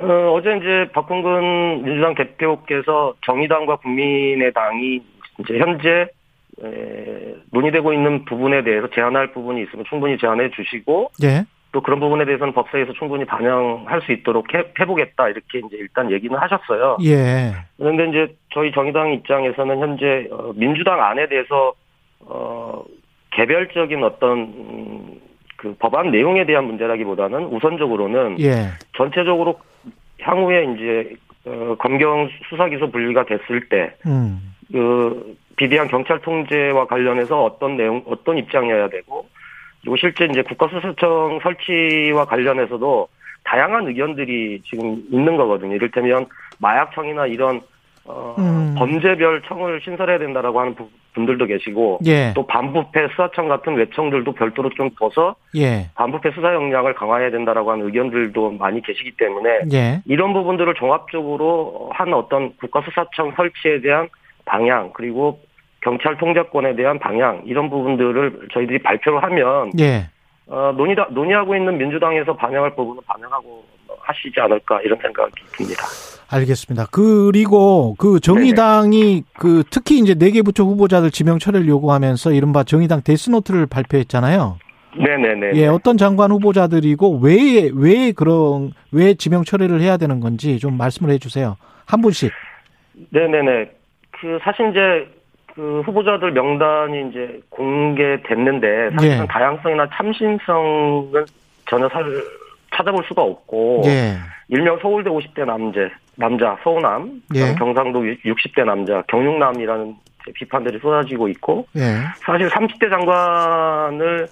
어, 어제 이제 박홍근 민주당 대표께서 정의당과 국민의당이 이제 현재 에, 논의되고 있는 부분에 대해서 제안할 부분이 있으면 충분히 제안해 주시고 예. 또 그런 부분에 대해서는 법사위에서 충분히 반영할 수 있도록 해, 해보겠다 이렇게 이제 일단 얘기는 하셨어요. 예. 그런데 이제 저희 정의당 입장에서는 현재 어, 민주당 안에 대해서 어 개별적인 어떤 음, 그 법안 내용에 대한 문제라기보다는 우선적으로는 예. 전체적으로 향후에 이제 어, 검경 수사 기소 분리가 됐을 때 음. 그 비대한 경찰 통제와 관련해서 어떤 내용 어떤 입장이어야 되고 그리고 실제 이제 국가수사청 설치와 관련해서도 다양한 의견들이 지금 있는 거거든요. 이를테면 마약청이나 이런 어, 음. 범죄별 청을 신설해야 된다라고 하는 부- 분들도 계시고 예. 또 반부패 수사청 같은 외청들도 별도로 좀 둬서 예. 반부패 수사 역량을 강화해야 된다라고 하는 의견들도 많이 계시기 때문에 예. 이런 부분들을 종합적으로 한 어떤 국가수사청 설치에 대한 방향 그리고 경찰 통제권에 대한 방향 이런 부분들을 저희들이 발표를 하면 예. 어, 논의 논의하고 있는 민주당에서 반영할 부분은 반영하고 하시지 않을까 이런 생각이 듭니다. 알겠습니다. 그리고 그 정의당이 그 특히 이제 네 개 부처 후보자들 지명 철회를 요구하면서 이른바 정의당 데스노트를 발표했잖아요. 네네네. 예, 어떤 장관 후보자들이고 왜, 왜 그런, 왜 지명 철회를 해야 되는 건지 좀 말씀을 해 주세요. 한 분씩. 네네네. 그 사실 이제 그 후보자들 명단이 이제 공개됐는데 사실은 예. 다양성이나 참신성은 전혀 살, 찾아볼 수가 없고 예. 일명 서울대 50대 남자 남자 서우남 예. 경상도 60대 남자 경육남이라는 비판들이 쏟아지고 있고 예. 사실 30대 장관을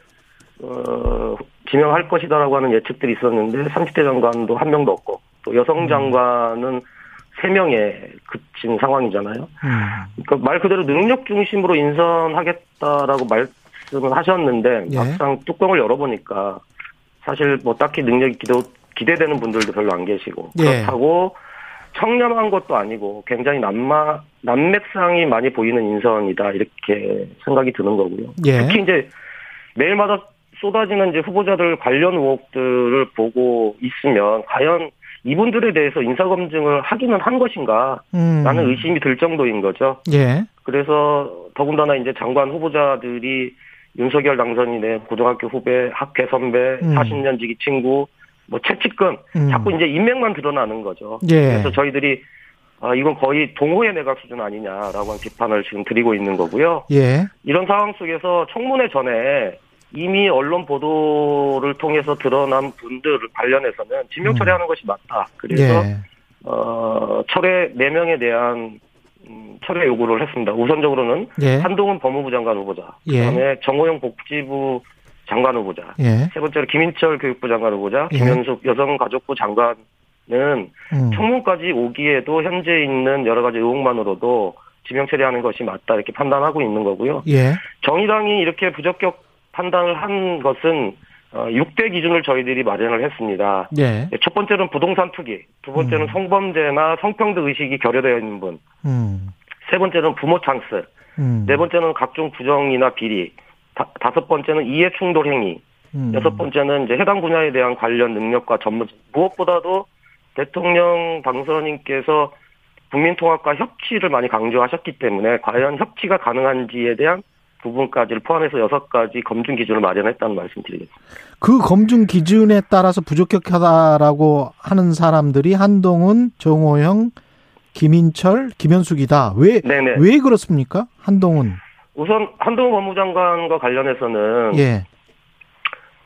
어, 지명할 것이다라고 하는 예측들이 있었는데 30대 장관도 한 명도 없고 또 음. 여성 장관은 세 명에 그친 상황이잖아요. 음. 그러니까 말 그대로 능력 중심으로 인선하겠다라고 말씀을 하셨는데 예. 막상 뚜껑을 열어보니까 사실 뭐 딱히 능력이 기대, 기대되는 분들도 별로 안 계시고 예. 그렇다고 청렴한 것도 아니고 굉장히 남마 남맥상이 많이 보이는 인선이다 이렇게 생각이 드는 거고요. 예. 특히 이제 매일마다 쏟아지는 이제 후보자들 관련 의혹들을 보고 있으면 과연 이분들에 대해서 인사검증을 하기는 한 것인가 음. 라는 의심이 들 정도인 거죠. 예. 그래서 더군다나 이제 장관 후보자들이 윤석열 당선인의 네, 고등학교 후배, 학회 선배, 음. 40년 지기 친구, 뭐 채찍근 음. 자꾸 이제 인맥만 드러나는 거죠. 예. 그래서 저희들이 아, 이건 거의 동호회 내각 수준 아니냐라고 하는 비판을 지금 드리고 있는 거고요. 예. 이런 상황 속에서 청문회 전에 이미 언론 보도를 통해서 드러난 분들 관련해서는 지명 처리하는 것이 맞다. 그래서 음. 예. 어, 철회 4명에 대한 음, 철회 요구를 했습니다. 우선적으로는 예. 한동훈 법무부 장관 후보자, 예. 그다음에 정호영 복지부 장관 후보자, 예. 세 번째로 김인철 교육부 장관 후보자, 예. 김현숙 여성가족부 장관은 음. 청문까지 오기에도 현재 있는 여러 가지 의혹만으로도 지명 처리하는 것이 맞다 이렇게 판단하고 있는 거고요. 예. 정의당이 이렇게 부적격 판단을 한 것은 어, 6대 기준을 저희들이 마련을 했습니다. 예. 첫 번째는 부동산 투기, 두 번째는 음. 성범죄나 성평등 의식이 결여되어 있는 분, 음. 세 번째는 부모 찬스, 음. 네 번째는 각종 부정이나 비리, 다, 섯 번째는 이해 충돌 행위, 음. 여섯 번째는 이제 해당 분야에 대한 관련 능력과 전문, 무엇보다도 대통령 당선인께서 국민 통합과 협치를 많이 강조하셨기 때문에 과연 협치가 가능한지에 대한 부분까지를 포함해서 여섯 가지 검증 기준을 마련했다는 말씀드리겠습니다. 그 검증 기준에 따라서 부적격하다라고 하는 사람들이 한동훈, 정호영, 김인철, 김현숙이다. 왜, 네네. 왜 그렇습니까? 한동훈. 우선 한동훈 법무장관과 관련해서는 예.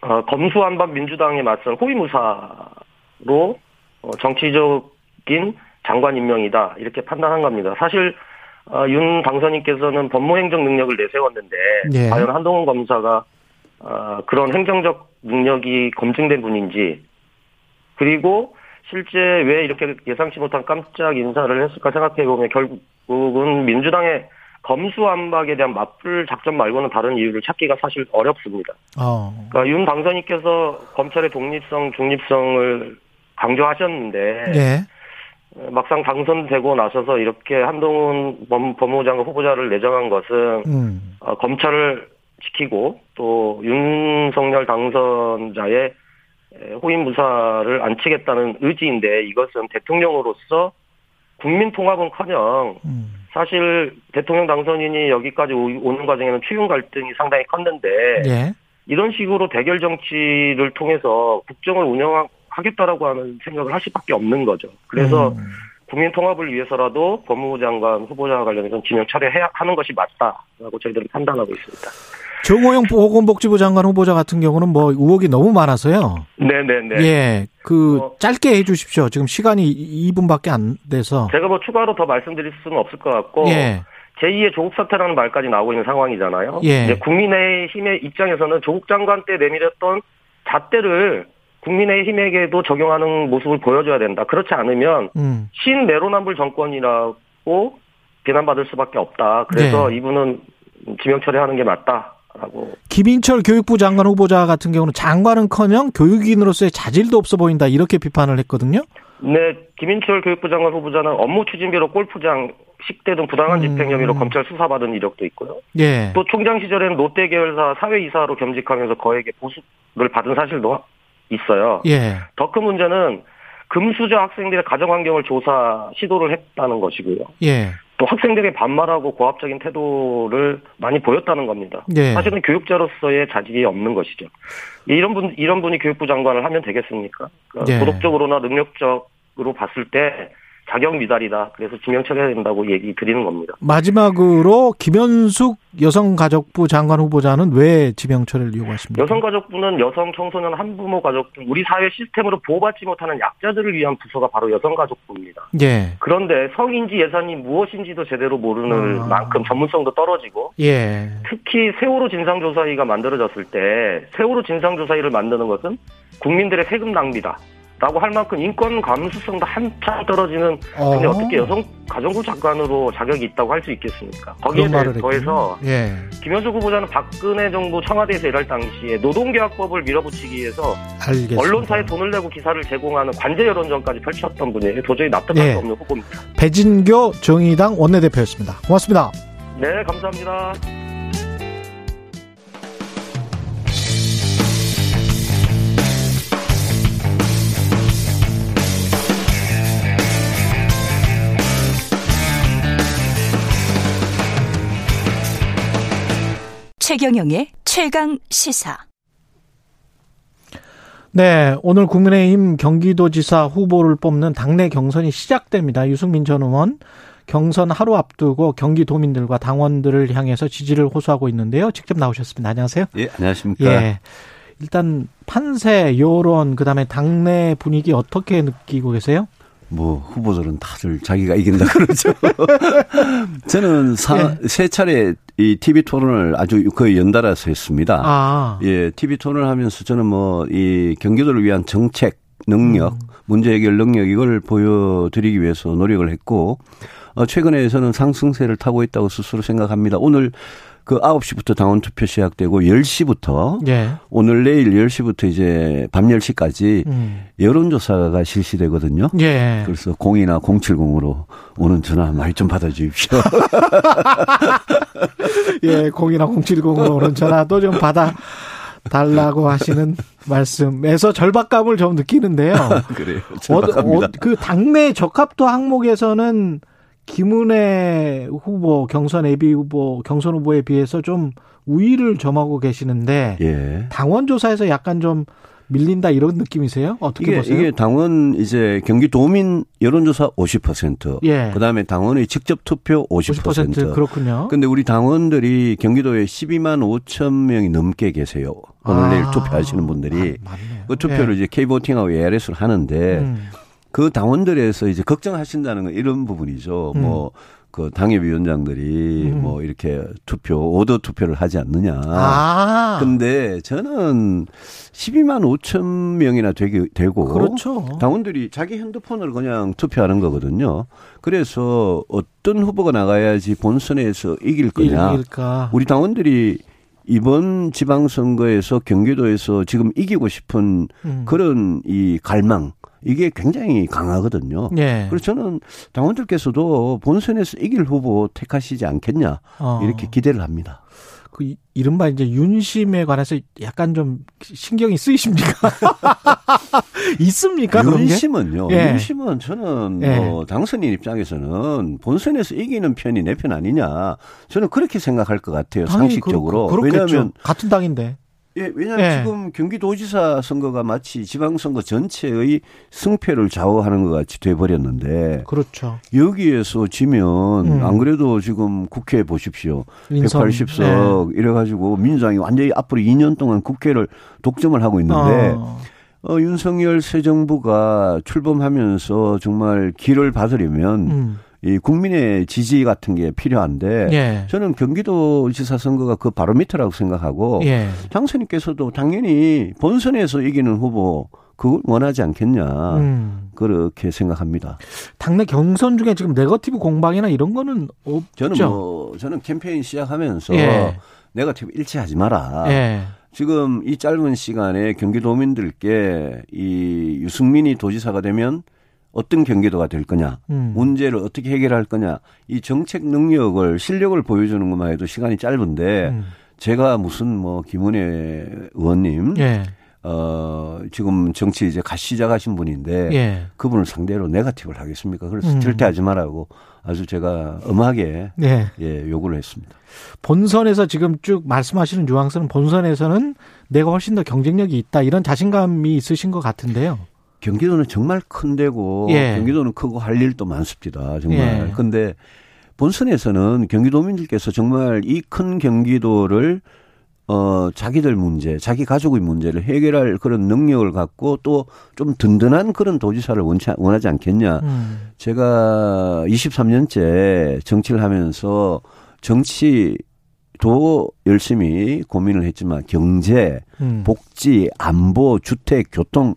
어, 검수한박 민주당에 맞선 호위무사로 어, 정치적인 장관 임명이다 이렇게 판단한 겁니다. 사실 어, 윤 당선인께서는 법무행정 능력을 내세웠는데 예. 과연 한동훈 검사가 어, 그런 행정적 능력이 검증된 분인지 그리고 실제 왜 이렇게 예상치 못한 깜짝 인사를 했을까 생각해 보면 결국은 민주당의 검수안박에 대한 맞불 작전 말고는 다른 이유를 찾기가 사실 어렵습니다. 어. 그러니까 윤 당선인께서 검찰의 독립성, 중립성을 강조하셨는데 예. 막상 당선되고 나서서 이렇게 한동훈 법- 법무장관 후보자를 내정한 것은 음. 어, 검찰을 지키고 또 윤석열 당선자의 에, 호임 무사를 안 치겠다는 의지인데 이것은 대통령으로서 국민 통합은커녕 음. 사실 대통령 당선인이 여기까지 오- 오는 과정에는 추윤 갈등이 상당히 컸는데 예. 이런 식으로 대결 정치를 통해서 국정을 운영하 겠다라고 하는 생각을 할 수밖에 없는 거죠. 그래서 음. 국민 통합을 위해서라도 법무부 장관 후보자와 관련해서 지명 철회해야 하는 것이 맞다라고 저희들은 판단하고 있습니다. 정호영 보건복지부 장관 후보자 같은 경우는 뭐 의혹이 너무 많아서요. 네네네. 예. 그 어. 짧게 해 주십시오. 지금 시간이 2분밖에 안 돼서. 제가 뭐 추가로 더 말씀드릴 수는 없을 것 같고 예. 제2의 조국 사태라는 말까지 나오고 있는 상황이잖아요. 예. 국민의힘의 입장에서는 조국 장관 때 내밀었던 잣대를 국민의힘에게도 적용하는 모습을 보여줘야 된다. 그렇지 않으면 음. 신내로남불 정권이라고 비난받을 수밖에 없다. 그래서 네. 이분은 지명 처리하는 게 맞다라고. 김인철 교육부 장관 후보자 같은 경우는 장관은커녕 교육인으로서의 자질도 없어 보인다 이렇게 비판을 했거든요. 네, 김인철 교육부 장관 후보자는 업무 추진비로 골프장, 식대 등 부당한 음. 집행 혐의로 검찰 수사받은 이력도 있고요. 예. 또 총장 시절에는 롯데 계열사 사회이사로 겸직하면서 거액의 보수를 받은 사실도 있어요. 예. 더 큰 문제는 금수저 학생들의 가정 환경을 조사 시도를 했다는 것이고요. 예. 또 학생들에게 반말하고 고압적인 태도를 많이 보였다는 겁니다. 예. 사실은 교육자로서의 자질이 없는 것이죠. 이런 분 이런 분이 교육부 장관을 하면 되겠습니까? 그러니까 예. 도덕적으로나 능력적으로 봤을 때 자격 미달이다. 그래서 지명 처리해야 된다고 얘기 드리는 겁니다. 마지막으로 김현숙 여성가족부 장관 후보자는 왜 지명 처리를 요구하십니까? 여성가족부는 여성, 청소년, 한부모 가족 등 우리 사회 시스템으로 보호받지 못하는 약자들을 위한 부서가 바로 여성가족부입니다. 예. 그런데 성인지 예산이 무엇인지도 제대로 모르는 아. 만큼 전문성도 떨어지고 예. 특히 세월호 진상조사위가 만들어졌을 때 세월호 진상조사위를 만드는 것은 국민들의 세금 낭비다. 라고 할 만큼 인권 감수성도 한참 떨어지는 근데 어. 어떻게 여성 가정부 장관으로 자격이 있다고 할 수 있겠습니까? 거기에 더해서. 예. 김현수 후보자는 박근혜 정부 청와대에서 일할 당시에 노동계약법을 밀어붙이기 위해서 알겠습니다. 언론사에 돈을 내고 기사를 제공하는 관제 여론전까지 펼쳤던 분이에요. 도저히 납득할 예. 수 없는 후보입니다. 배진교 정의당 원내대표였습니다. 고맙습니다. 네, 감사합니다. 최경영의 최강 시사. 네, 오늘 국민의힘 경기도지사 후보를 뽑는 당내 경선이 시작됩니다. 유승민 전 의원 경선 하루 앞두고 경기도민들과 당원들을 향해서 지지를 호소하고 있는데요. 직접 나오셨습니다. 안녕하세요. 예, 안녕하십니까. 예. 일단 판세, 여론, 그다음에 당내 분위기 어떻게 느끼고 계세요? 뭐 후보들은 다들 자기가 이긴다 그러죠. 저는 사, 세 차례 이 TV 토론을 아주 거의 연달아서 했습니다. 아, 예, TV 토론을 하면서 저는 뭐 이 경기도를 위한 정책 능력, 문제 해결 능력 이걸 보여드리기 위해서 노력을 했고 어, 최근에서는 상승세를 타고 있다고 스스로 생각합니다. 오늘 그 9시부터 당원 투표 시작되고 10시부터 예. 오늘 내일 10시부터 이제 밤 10시까지 음. 여론조사가 실시되거든요. 예. 그래서 0이나 070으로 오는 전화 많이 좀 받아 주십시오. 예, 0이나 070으로 오는 전화도 좀 받아 달라고 하시는 말씀에서 절박감을 좀 느끼는데요. 그래요. 어, 절박합니다. 어, 그 당내 적합도 항목에서는 김은혜 후보 경선 예비 후보 경선 후보에 비해서 좀 우위를 점하고 계시는데 예. 당원 조사에서 약간 좀 밀린다 이런 느낌이세요? 어떻게 이게, 보세요? 이게 당원 이제 경기도민 여론조사 50%. 예. 그다음에 당원의 직접 투표 50%. 50% 그렇군요. 근데 우리 당원들이 경기도에 12만 5천 명이 넘게 계세요. 오늘 아. 내일 투표하시는 분들이 아. 그 투표를 예. 이제 K보팅하고 ARS를 하는데 음. 그 당원들에서 이제 걱정하신다는 건 이런 부분이죠. 음. 뭐그 당협위원장들이 음. 뭐 이렇게 투표 오더 투표를 하지 않느냐. 아. 근데 저는 12만 5천 명이나 되게 되고 그렇죠. 당원들이 자기 핸드폰으로 그냥 투표하는 거거든요. 그래서 어떤 후보가 나가야지 본선에서 이길 거냐. 일일까? 우리 당원들이 이번 지방선거에서 경기도에서 지금 이기고 싶은 음. 그런 이 갈망 이게 굉장히 강하거든요. 예. 그래서 저는 당원들께서도 본선에서 이길 후보 택하시지 않겠냐 어. 이렇게 기대를 합니다. 그 이- 이른바 이제 윤심에 관해서 약간 좀 신경이 쓰이십니까? 있습니까? 윤심은요. 예. 윤심은 저는 예. 뭐 당선인 입장에서는 본선에서 이기는 편이 내 편 아니냐. 저는 그렇게 생각할 것 같아요. 상식적으로. 그렇, 그렇겠죠. 왜냐하면 같은 당인데. 예, 왜냐하면 예. 지금 경기도지사 선거가 마치 지방선거 전체의 승패를 좌우하는 것 같이 돼버렸는데 그렇죠. 여기에서 지면 음. 안 그래도 지금 국회 보십시오. 인선. 180석 이래가지고 민주당이 완전히 앞으로 2년 동안 국회를 독점을 하고 있는데 어. 어, 윤석열 새 정부가 출범하면서 정말 길을 받으려면 음. 이 국민의 지지 같은 게 필요한데 예. 저는 경기도지사 선거가 그 바로미터라고 생각하고 예. 장선님께서도 당연히 본선에서 이기는 후보 그걸 원하지 않겠냐 음. 그렇게 생각합니다. 당내 경선 중에 지금 네거티브 공방이나 이런 거는 없죠. 저는 뭐 저는 캠페인 시작하면서 예. 네거티브 일체 하지 마라. 예. 지금 이 짧은 시간에 경기도민들께 이 유승민이 도지사가 되면 어떤 경기도가 될 거냐, 음. 문제를 어떻게 해결할 거냐, 이 정책 능력을 실력을 보여주는 것만 해도 시간이 짧은데 음. 제가 무슨 뭐 김은혜 의원님, 예. 어 지금 정치 이제 갓 시작하신 분인데 예. 그분을 상대로 네거티브를 하겠습니까? 그래서 음. 절대 하지 말라고 아주 제가 엄하게 예. 예 요구를 했습니다. 본선에서 지금 쭉 말씀하시는 뉘앙스는 본선에서는 내가 훨씬 더 경쟁력이 있다 이런 자신감이 있으신 것 같은데요. 경기도는 정말 큰 데고 예. 경기도는 크고 할 일도 많습니다. 정말. 예. 근데 본선에서는 경기도민들께서 정말 이 큰 경기도를 어 자기들 문제, 자기 가족의 문제를 해결할 그런 능력을 갖고 또 좀 든든한 그런 도지사를 원치, 원하지 않겠냐. 음. 제가 23년째 정치를 하면서 정치 도 열심히 고민을 했지만 경제, 음. 복지, 안보, 주택, 교통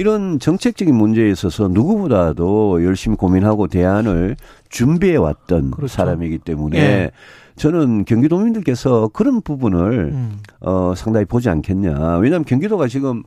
이런 정책적인 문제에 있어서 누구보다도 열심히 고민하고 대안을 준비해 왔던 그렇죠. 사람이기 때문에 예. 저는 경기도민들께서 그런 부분을 음. 어 상당히 보지 않겠냐. 왜냐하면 경기도가 지금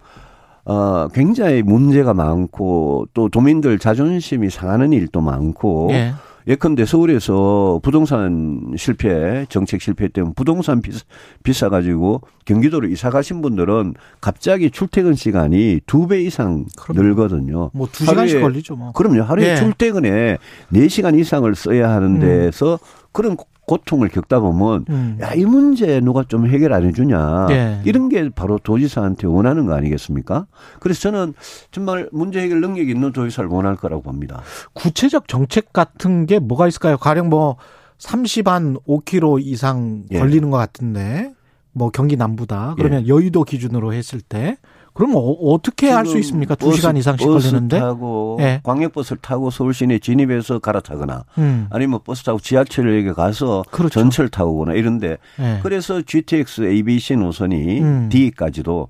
어 굉장히 문제가 많고 또 도민들 자존심이 상하는 일도 많고 예. 예컨대 서울에서 부동산 실패, 정책 실패 때문에 부동산 비싸, 비싸가지고 경기도로 이사 가신 분들은 갑자기 출퇴근 시간이 두 배 이상 그럼요. 늘거든요. 뭐 두 시간씩 걸리죠, 뭐. 그럼요. 하루에 예. 출퇴근에 네시간 이상을 써야 하는 음. 데서 그런 고- 고통을 겪다 보면 음. 야, 이 문제 누가 좀 해결 안 해주냐. 예. 이런 게 바로 도지사한테 원하는 거 아니겠습니까? 그래서 저는 정말 문제 해결 능력이 있는 도지사를 원할 거라고 봅니다. 구체적 정책 같은 게 뭐가 있을까요? 가령 뭐 30한 5km 이상 예. 걸리는 것 같은데 뭐 경기 남부다. 그러면 여의도 기준으로 했을 때 그럼 어, 떻게 할 수 있습니까? 두 시간 이상씩 버스 걸리는데. 타고 예. 광역버스를 타고 서울 시내 진입해서 갈아타거나 음. 아니면 버스 타고 지하철역에 가서 그렇죠. 전철 타고 오거나 이런데 예. 그래서 GTX ABC 노선이 음. D까지도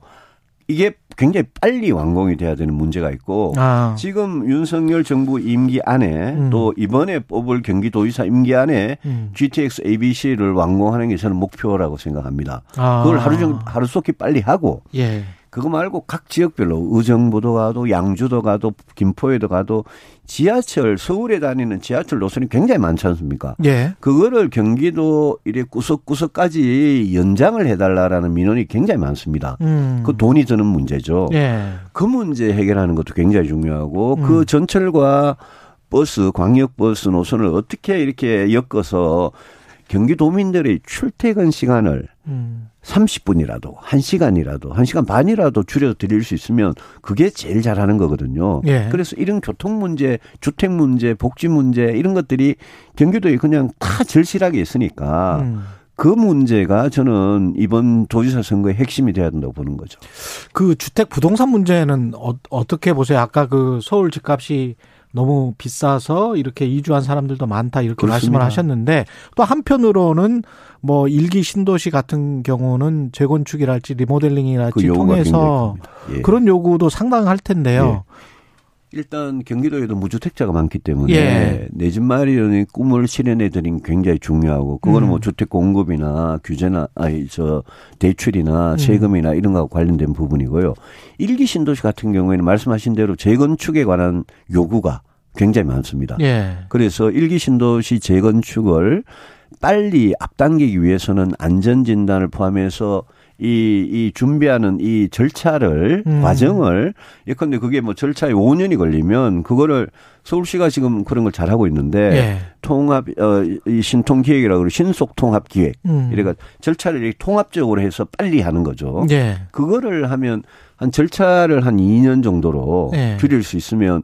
이게 굉장히 빨리 완공이 돼야 되는 문제가 있고 아. 지금 윤석열 정부 임기 안에 음. 또 이번에 뽑을 경기도지사 임기 안에 음. GTX ABC를 완공하는 게 저는 목표라고 생각합니다. 아. 그걸 하루 종 하루 속히 빨리 하고 예. 그거 말고 각 지역별로 의정부도 가도 양주도 가도 김포에도 가도 지하철 서울에 다니는 지하철 노선이 굉장히 많지 않습니까? 예. 그거를 경기도 이래 구석구석까지 연장을 해달라라는 민원이 굉장히 많습니다. 음. 그 돈이 드는 문제죠. 예. 그 문제 해결하는 것도 굉장히 중요하고 음. 그 전철과 버스, 광역버스 노선을 어떻게 이렇게 엮어서 경기도민들의 출퇴근 시간을 음. 30분이라도, 1시간이라도, 1시간 반이라도 줄여 드릴 수 있으면 그게 제일 잘하는 거거든요. 예. 그래서 이런 교통 문제, 주택 문제, 복지 문제 이런 것들이 경기도에 그냥 다 절실하게 있으니까 음. 그 문제가 저는 이번 도지사 선거의 핵심이 돼야 된다고 보는 거죠. 그 주택 부동산 문제는 어, 떻게 보세요? 아까 그 서울 집값이 너무 비싸서 이렇게 이주한 사람들도 많다 이렇게 그렇습니다. 말씀을 하셨는데 또 한편으로는 뭐 일기 신도시 같은 경우는 재건축이랄지 리모델링이랄지 그 통해서. 예. 그런 요구도 상당할 텐데요. 일단 경기도에도 무주택자가 많기 때문에 예. 내집 마련의 꿈을 실현해 게 굉장히 중요하고 그거는 음. 뭐 주택 공급이나 규제나 아니 저 대출이나 음. 세금이나 이런 거와 관련된 부분이고요. 일기 신도시 같은 경우에는 말씀하신 대로 재건축에 관한 요구가 굉장히 많습니다. 예. 그래서 일기 신도시 재건축을 빨리 앞당기기 위해서는 안전 진단을 포함해서 이, 이 준비하는 이 절차를 음. 과정을 예컨대 그게 뭐 절차에 5년이 걸리면 그거를 서울시가 지금 그런 걸 잘하고 있는데 예. 통합 어 이 신통 기획이라고 그러고 신속 통합 기획 음. 이래가 절차를 통합적으로 해서 빨리 하는 거죠. 예. 그거를 하면 한 절차를 한 2년 정도로 예. 줄일 수 있으면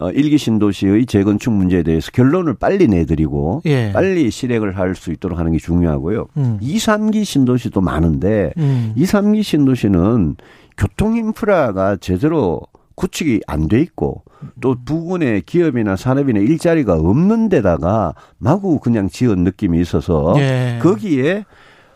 어, 일기 신도시의 재건축 문제에 대해서 결론을 빨리 내드리고 예. 빨리 실행을 할 수 있도록 하는 게 중요하고요. 음. 2, 3기 신도시도 많은데 음. 2, 3기 신도시는 교통 인프라가 제대로 구축이 안 돼 있고 또 부근에 기업이나 산업이나 일자리가 없는 데다가 마구 그냥 지은 느낌이 있어서 예. 거기에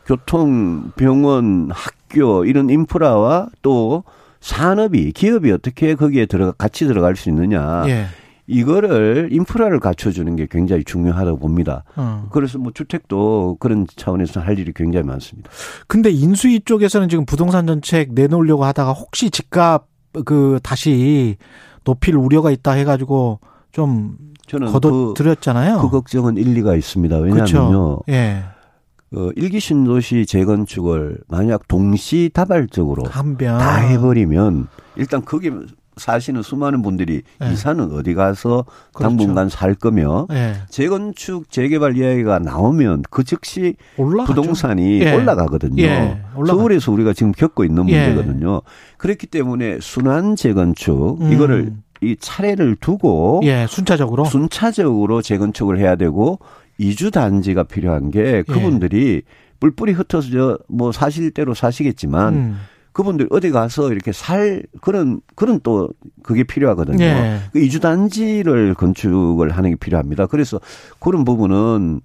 교통, 병원, 학교 이런 인프라와 또 산업이 기업이 어떻게 거기에 들어가 같이 들어갈 수 있느냐 예. 이거를 인프라를 갖춰주는 게 굉장히 중요하다고 봅니다. 어. 그래서 뭐 주택도 그런 차원에서 할 일이 굉장히 많습니다. 근데 인수위 쪽에서는 지금 부동산 정책 내놓으려고 하다가 혹시 집값 그 다시 높일 우려가 있다 해가지고 좀 저는 걷어들였잖아요. 그, 그 걱정은 일리가 있습니다. 왜냐하면요. 그렇죠. 예. 어, 일기 신도시 재건축을 만약 동시 다발적으로 한변 다 해버리면 일단 거기 사시는 수많은 분들이 네. 이사는 어디 가서 그렇죠. 당분간 살 거며 예. 재건축 재개발 이야기가 나오면 그 즉시 올라가죠. 부동산이 예. 올라가거든요. 예, 올라가- 서울에서 우리가 지금 겪고 있는 예. 문제거든요. 그렇기 때문에 순환 재건축 음. 이거를 이 차례를 두고 예, 순차적으로. 순차적으로 재건축을 해야 되고 이주 단지가 필요한 게 예. 그분들이 뿔뿔이 흩어져 뭐 사실대로 사시겠지만 음. 그분들 어디 가서 이렇게 살 그런 그런 또 그게 필요하거든요. 예. 그 이주 단지를 건축을 하는 게 필요합니다. 그래서 그런 부분은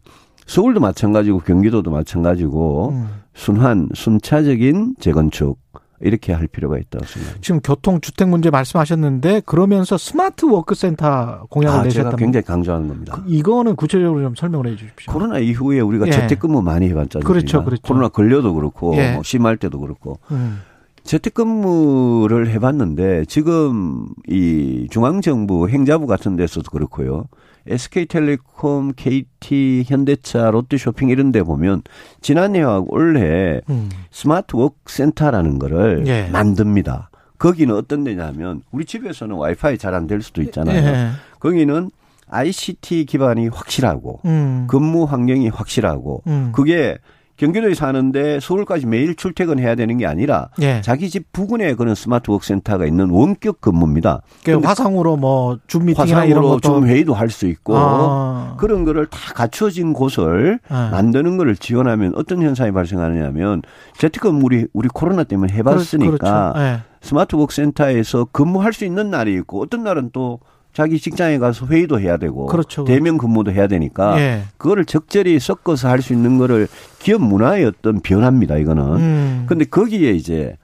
서울도 마찬가지고 경기도도 마찬가지고 음. 순환 순차적인 재건축 이렇게 할 필요가 있다고 생각합니다. 지금 교통 주택 문제 말씀하셨는데 그러면서 smart work center 공약을 아, 제가 내셨다면 굉장히 강조하는 겁니다. 이거는 구체적으로 좀 설명을 해 주십시오. 코로나 이후에 우리가 예. 재택근무 많이 해봤잖아요. 그렇죠, 그렇죠. 코로나 걸려도 그렇고 예. 뭐 심할 때도 그렇고 음. 재택근무를 해봤는데 지금 이 중앙정부 행자부 같은 데서도 그렇고요. SK텔레콤, KT, 현대차, 롯데쇼핑 이런 데 보면 지난해하고 올해 음. smart work center라는 거를 예. 만듭니다. 거기는 어떤 데냐면 우리 집에서는 와이파이 잘 안 될 수도 있잖아요. 예. 거기는 ICT 기반이 확실하고 음. 근무 환경이 확실하고 음. 그게 경기도에 사는데 서울까지 매일 출퇴근해야 되는 게 아니라 예. 자기 집 부근에 그런 smart work center가 있는 원격 근무입니다. 그 화상으로 뭐 줌 미팅이나 이런 화상으로 것도 좀 회의도 할 수 있고 아. 그런 거를 다 갖춰진 곳을 예. 만드는 거를 지원하면 어떤 현상이 발생하느냐면 재택근무 우리 우리 코로나 때문에 해봤으니까 그렇죠. 예. smart work center에서 근무할 수 있는 날이 있고 어떤 날은 또 자기 직장에 가서 회의도 해야 되고 그렇죠. 대면 근무도 해야 되니까 예. 그거를 적절히 섞어서 할 수 있는 거를 기업 문화의 어떤 변화입니다 이거는. 음. 근데 거기에 이제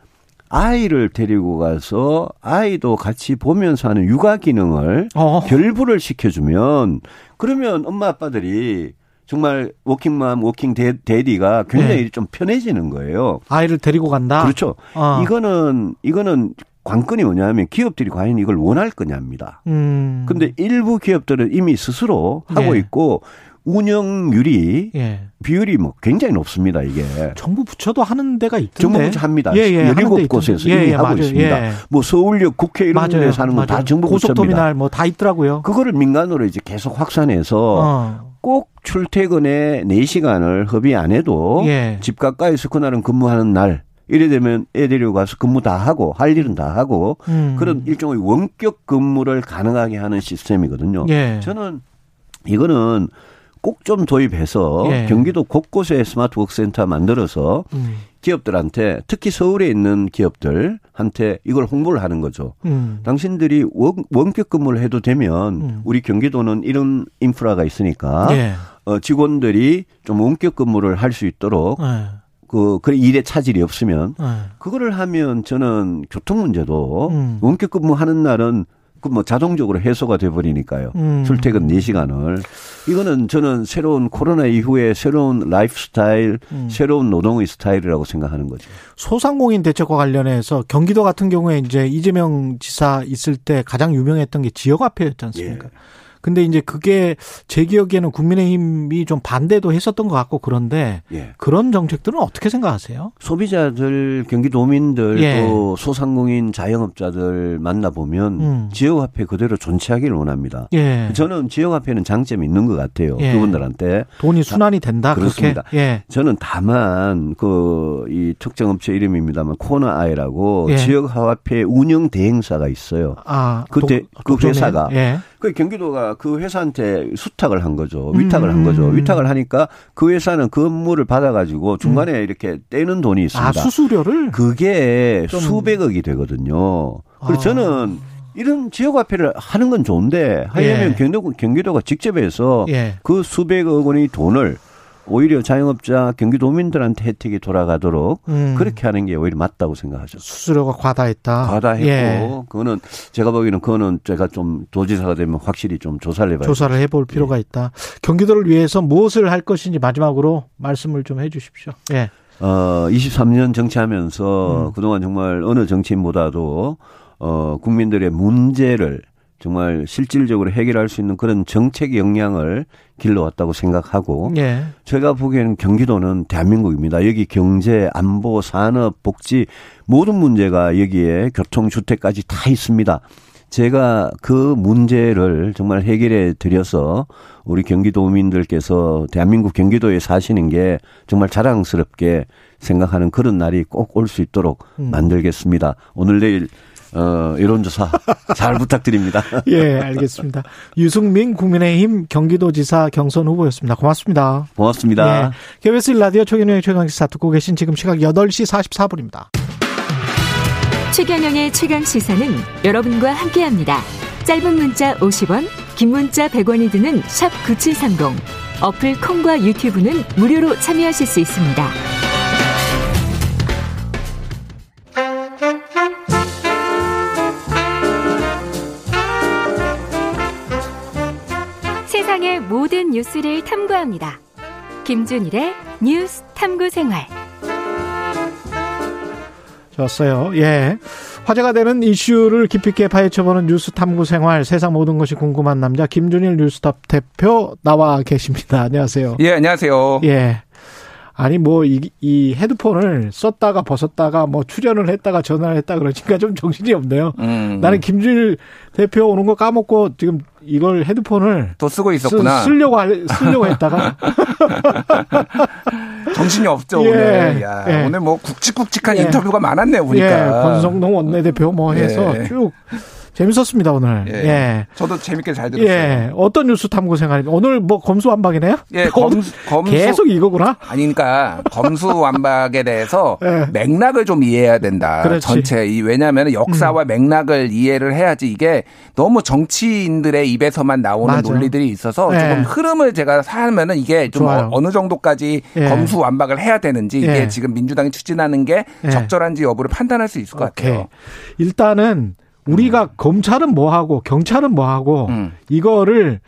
아이를 데리고 가서 아이도 같이 보면서 하는 육아 기능을 어. 결부를 시켜주면 그러면 엄마 아빠들이 정말 working mom, working dad, daddy가 굉장히 네. 좀 편해지는 거예요. 아이를 데리고 간다. 그렇죠. 어. 이거는 이거는 관건이 뭐냐면 기업들이 과연 이걸 원할 거냐입니다. 음. 근데 일부 기업들은 이미 스스로 하고 예. 있고 운영률이 예. 비율이 뭐 굉장히 높습니다 이게. 정부 부처도 하는 데가 있던데. 정부 합니다. 예, 예, 하는 데 17곳에서 있던데. 이미 예, 예, 하고 맞아요. 있습니다. 예. 뭐 서울역 국회 이런 맞아요. 데서 하는 건 다. 정부 부처입니다. 고속터미널 뭐 다 있더라고요. 그거를 민간으로 이제 계속 확산해서 어. 꼭 출퇴근에 4시간을 허비 안 해도 예. 집 가까이서 그날은 근무하는 날 이래 되면 애 데리고 가서 근무 다 하고 할 일은 다 하고 음. 그런 일종의 원격 근무를 가능하게 하는 시스템이거든요. 예. 저는 이거는 꼭 좀 도입해서 예. 경기도 곳곳에 smart work 센터 만들어서 음. 기업들한테 특히 서울에 있는 기업들한테 이걸 홍보를 하는 거죠. 음. 당신들이 원, 원격 근무를 해도 되면 음. 우리 경기도는 이런 인프라가 있으니까 예. 어, 직원들이 좀 원격 근무를 할 수 있도록 예. 그, 그 일에 차질이 없으면 예. 그거를 하면 저는 교통 문제도 음. 원격 근무하는 날은 그 뭐 자동적으로 해소가 돼 버리니까요. 음. 출퇴근 4시간을. 이거는 저는 새로운 코로나 이후에 새로운 라이프 스타일, 음. 새로운 노동의 스타일이라고 생각하는 거죠. 소상공인 대책과 관련해서 경기도 같은 경우에 이제 이재명 지사 있을 때 가장 유명했던 게 지역 화폐였지 않습니까? 근데 이제 그게 제 기억에는 국민의힘이 좀 반대도 했었던 것 같고 그런데 예. 그런 정책들은 어떻게 생각하세요? 소비자들, 경기도민들, 예. 또 소상공인 자영업자들 만나보면 음. 지역화폐 그대로 존치하기를 원합니다. 예. 저는 지역화폐는 장점이 있는 것 같아요. 예. 그분들한테. 돈이 순환이 된다. 그렇습니다. 예. 저는 다만 그 이 특정 업체 이름입니다만 코너 아이라고 예. 지역화폐 운영 대행사가 있어요. 아, 그때 도- 그? 회사가 예. 그 경기도가 그 회사한테 수탁을 한 거죠. 위탁을 음. 한 거죠. 위탁을 하니까 그 회사는 그 업무를 받아가지고 중간에 이렇게 떼는 돈이 있습니다. 음. 아, 수수료를 그게 좀- 수백억이 되거든요. 그래서 아. 저는 이런 지역화폐를 하는 건 좋은데 하려면 예. 경기도, 경기도가 직접 해서 예. 그 수백억 원의 돈을 오히려 자영업자 경기도민들한테 혜택이 돌아가도록 음. 그렇게 하는 게 오히려 맞다고 생각하죠. 수수료가 과다했다. 과다했고 예. 그거는 제가 보기에는 그거는 제가 좀 도지사가 되면 확실히 좀 조사를 해봐야 조사를 해볼 필요가 있다. 경기도를 위해서 무엇을 할 것인지 마지막으로 말씀을 좀 해주십시오. 예. 어, 23년 정치하면서 음. 그동안 정말 어느 정치인보다도 어, 국민들의 문제를 정말 실질적으로 해결할 수 있는 그런 정책 역량을 길러왔다고 생각하고 예. 제가 보기에는 경기도는 대한민국입니다. 여기 경제, 안보, 산업, 복지 모든 문제가 여기에 교통, 주택까지 다 있습니다. 제가 그 문제를 정말 해결해 드려서 우리 경기도민들께서 대한민국 경기도에 사시는 게 정말 자랑스럽게 생각하는 그런 날이 꼭 올 수 있도록 음. 만들겠습니다. 오늘 내일 어, 여론조사 잘 부탁드립니다. 예, 알겠습니다. 유승민 국민의힘 경기도지사 경선 후보였습니다. 고맙습니다. 고맙습니다. 예. KBS 라디오 최경영의 최강시사 듣고 계신 지금 시각 8시 44분입니다. 최경영의 최강 시사는 여러분과 함께합니다. 짧은 문자 50원, 긴 문자 100원이 드는 샵 9730. 어플 콩과 유튜브는 무료로 참여하실 수 있습니다. 모든 뉴스를 탐구합니다. 김준일의 뉴스 탐구 생활. 좋았어요. 예. 화제가 되는 이슈를 깊이 있게 파헤쳐보는 뉴스 탐구 생활 세상 모든 것이 궁금한 남자 김준일 뉴스탑 대표 나와 계십니다. 안녕하세요. 예, 안녕하세요. 예. 아니 뭐이 이 헤드폰을 썼다가 벗었다가 뭐 출연을 했다가 전화를 했다 그러니까 좀 정신이 없네요. 음. 나는 김준일 대표 오는 거 까먹고 지금 이걸 헤드폰을 또 쓰고 있었구나. 쓰, 쓰려고 할- 쓰려고 했다가 정신이 없죠, 예. 오늘. 야, 예. 오늘 뭐 굵직굵직한 예. 인터뷰가 많았네요, 보니까. 예, 권성동 원내대표 뭐 해서 예. 쭉 재밌었습니다 오늘. 예. 예. 저도 재밌게 잘 들었어요. 예. 어떤 뉴스 탐구 생활입니까? 오늘 뭐 검수완박이네요? 예, 검수, 검수. 계속 이거구나? 아니, 그러니까 검수완박에 대해서 예. 맥락을 좀 이해해야 된다. 그렇지. 전체 이 왜냐하면 역사와 맥락을 이해를 해야지 이게 너무 정치인들의 입에서만 나오는 맞아. 논리들이 있어서 예. 조금 흐름을 제가 사면은 이게 좀 좋아요. 어- 어느 정도까지 예. 검수완박을 해야 되는지 이게 예. 지금 민주당이 추진하는 게 예. 적절한지 여부를 판단할 수 있을 것 오케이. 같아요. 일단은 우리가 검찰은 뭐 하고 경찰은 뭐 하고 음. 이거를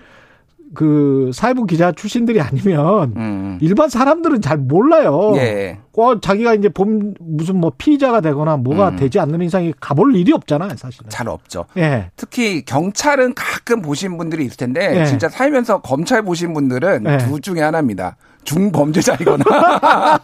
그 사회부 기자 출신들이 아니면 음. 일반 사람들은 잘 몰라요. 예. 꼭 자기가 이제 봄 무슨 뭐 피의자가 되거나 뭐가 음. 되지 않는 이상이 가볼 일이 없잖아요, 사실은. 잘 없죠. 예. 특히 경찰은 가끔 보신 분들이 있을 텐데 예. 진짜 살면서 검찰 보신 분들은 예. 둘 중에 하나입니다. 중범죄자이거나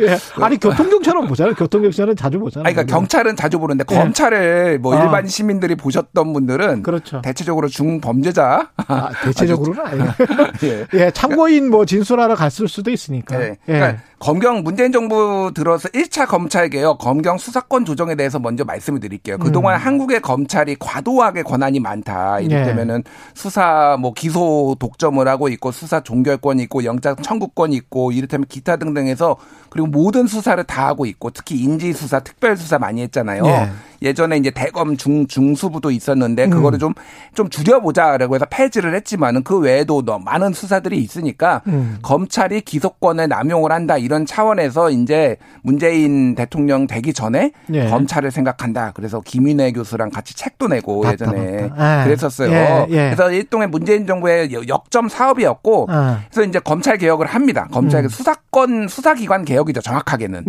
예. 아니 교통경찰은 보잖아요. 교통경찰은 자주 보잖아요. 아니, 그러니까 경찰은 자주 보는데 예. 검찰을 뭐 아. 일반 시민들이 보셨던 분들은 그렇죠. 대체적으로 중범죄자 아, 대체적으로는 아니에요. 예. 예, 참고인 뭐 진술하러 갔을 수도 있으니까. 네. 예. 그러니까 검경 문재인 정부 들어서 1차 검찰 개혁 검경 수사권 조정에 대해서 먼저 말씀을 드릴게요. 그동안 음. 한국의 검찰이 과도하게 권한이 많다. 예. 이를테면은 수사 뭐 기소 독점을 하고 있고 수사 종결권이 있고 영장 청구권이 있고 이를테면 기타 등등해서 그리고 모든 수사를 다 하고 있고 특히 인지 수사, 특별 수사 많이 했잖아요. 예. 예전에 이제 대검 중 중수부도 있었는데 음. 그거를 좀좀 줄여보자라고 해서 폐지를 했지만은 그 외에도 많은 수사들이 있으니까 음. 검찰이 기소권을 남용을 한다 이런 차원에서 이제 문재인 대통령 되기 전에 예. 검찰을 생각한다. 그래서 김인혜 교수랑 같이 책도 내고 맞다, 예전에 맞다. 예. 그랬었어요. 예, 예. 그래서 일종의 문재인 정부의 역점 사업이었고 아. 그래서 이제 검찰 개혁을 합니다. 검찰 음. 수사권 수사기관 개혁이죠 정확하게는.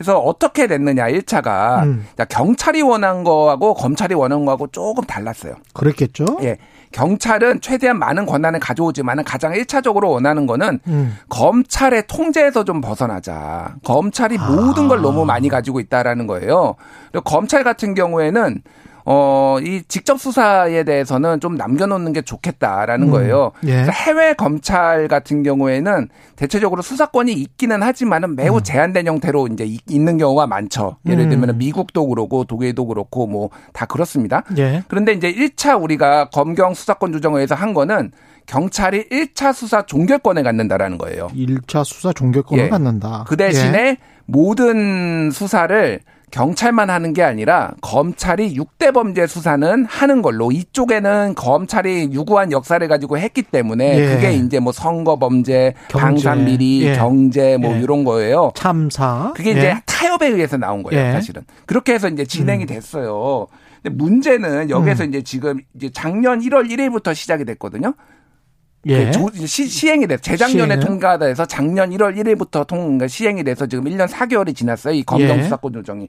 예. 그래서 어떻게 됐느냐 1차가 음. 경찰이 원한 거하고 검찰이 원한 거하고 조금 달랐어요. 그랬겠죠? 예. 경찰은 최대한 많은 권한을 가져오지만은 가장 1차적으로 원하는 거는 음. 검찰의 통제에서 좀 벗어나자. 검찰이 아. 모든 걸 너무 많이 가지고 있다라는 거예요. 검찰 같은 경우에는 어, 이 직접 수사에 대해서는 좀 남겨놓는 게 좋겠다라는 음. 거예요. 예. 해외 검찰 같은 경우에는 대체적으로 수사권이 있기는 하지만은 매우 제한된 형태로 이제 이- 있는 경우가 많죠. 예를 음. 들면 미국도 그렇고 독일도 그렇고 뭐 다 그렇습니다. 예. 그런데 이제 1차 우리가 검경 수사권 조정을 해서 한 거는 경찰이 1차 수사 종결권을 갖는다라는 거예요. 1차 수사 종결권을 예. 갖는다. 그 대신에 모든 수사를 경찰만 하는 게 아니라 검찰이 6대 범죄 수사는 하는 걸로 이쪽에는 검찰이 유구한 역사를 가지고 했기 때문에 예. 그게 이제 뭐 선거 범죄. 방산비리, 예. 경제 뭐 예. 이런 거예요. 참사. 그게 예. 이제 타협에 의해서 나온 거예요, 예. 사실은. 그렇게 해서 이제 진행이 됐어요. 근데 문제는 여기서 음. 이제 지금 이제 작년 1월 1일부터 시작이 됐거든요. 예. 그 조- 시, 시행이 돼서 재작년에 시행은? 통과돼서 작년 1월 1일부터 통 그러니까 시행이 돼서 지금 1년 4개월이 지났어요. 이 검경 예. 수사권 조정이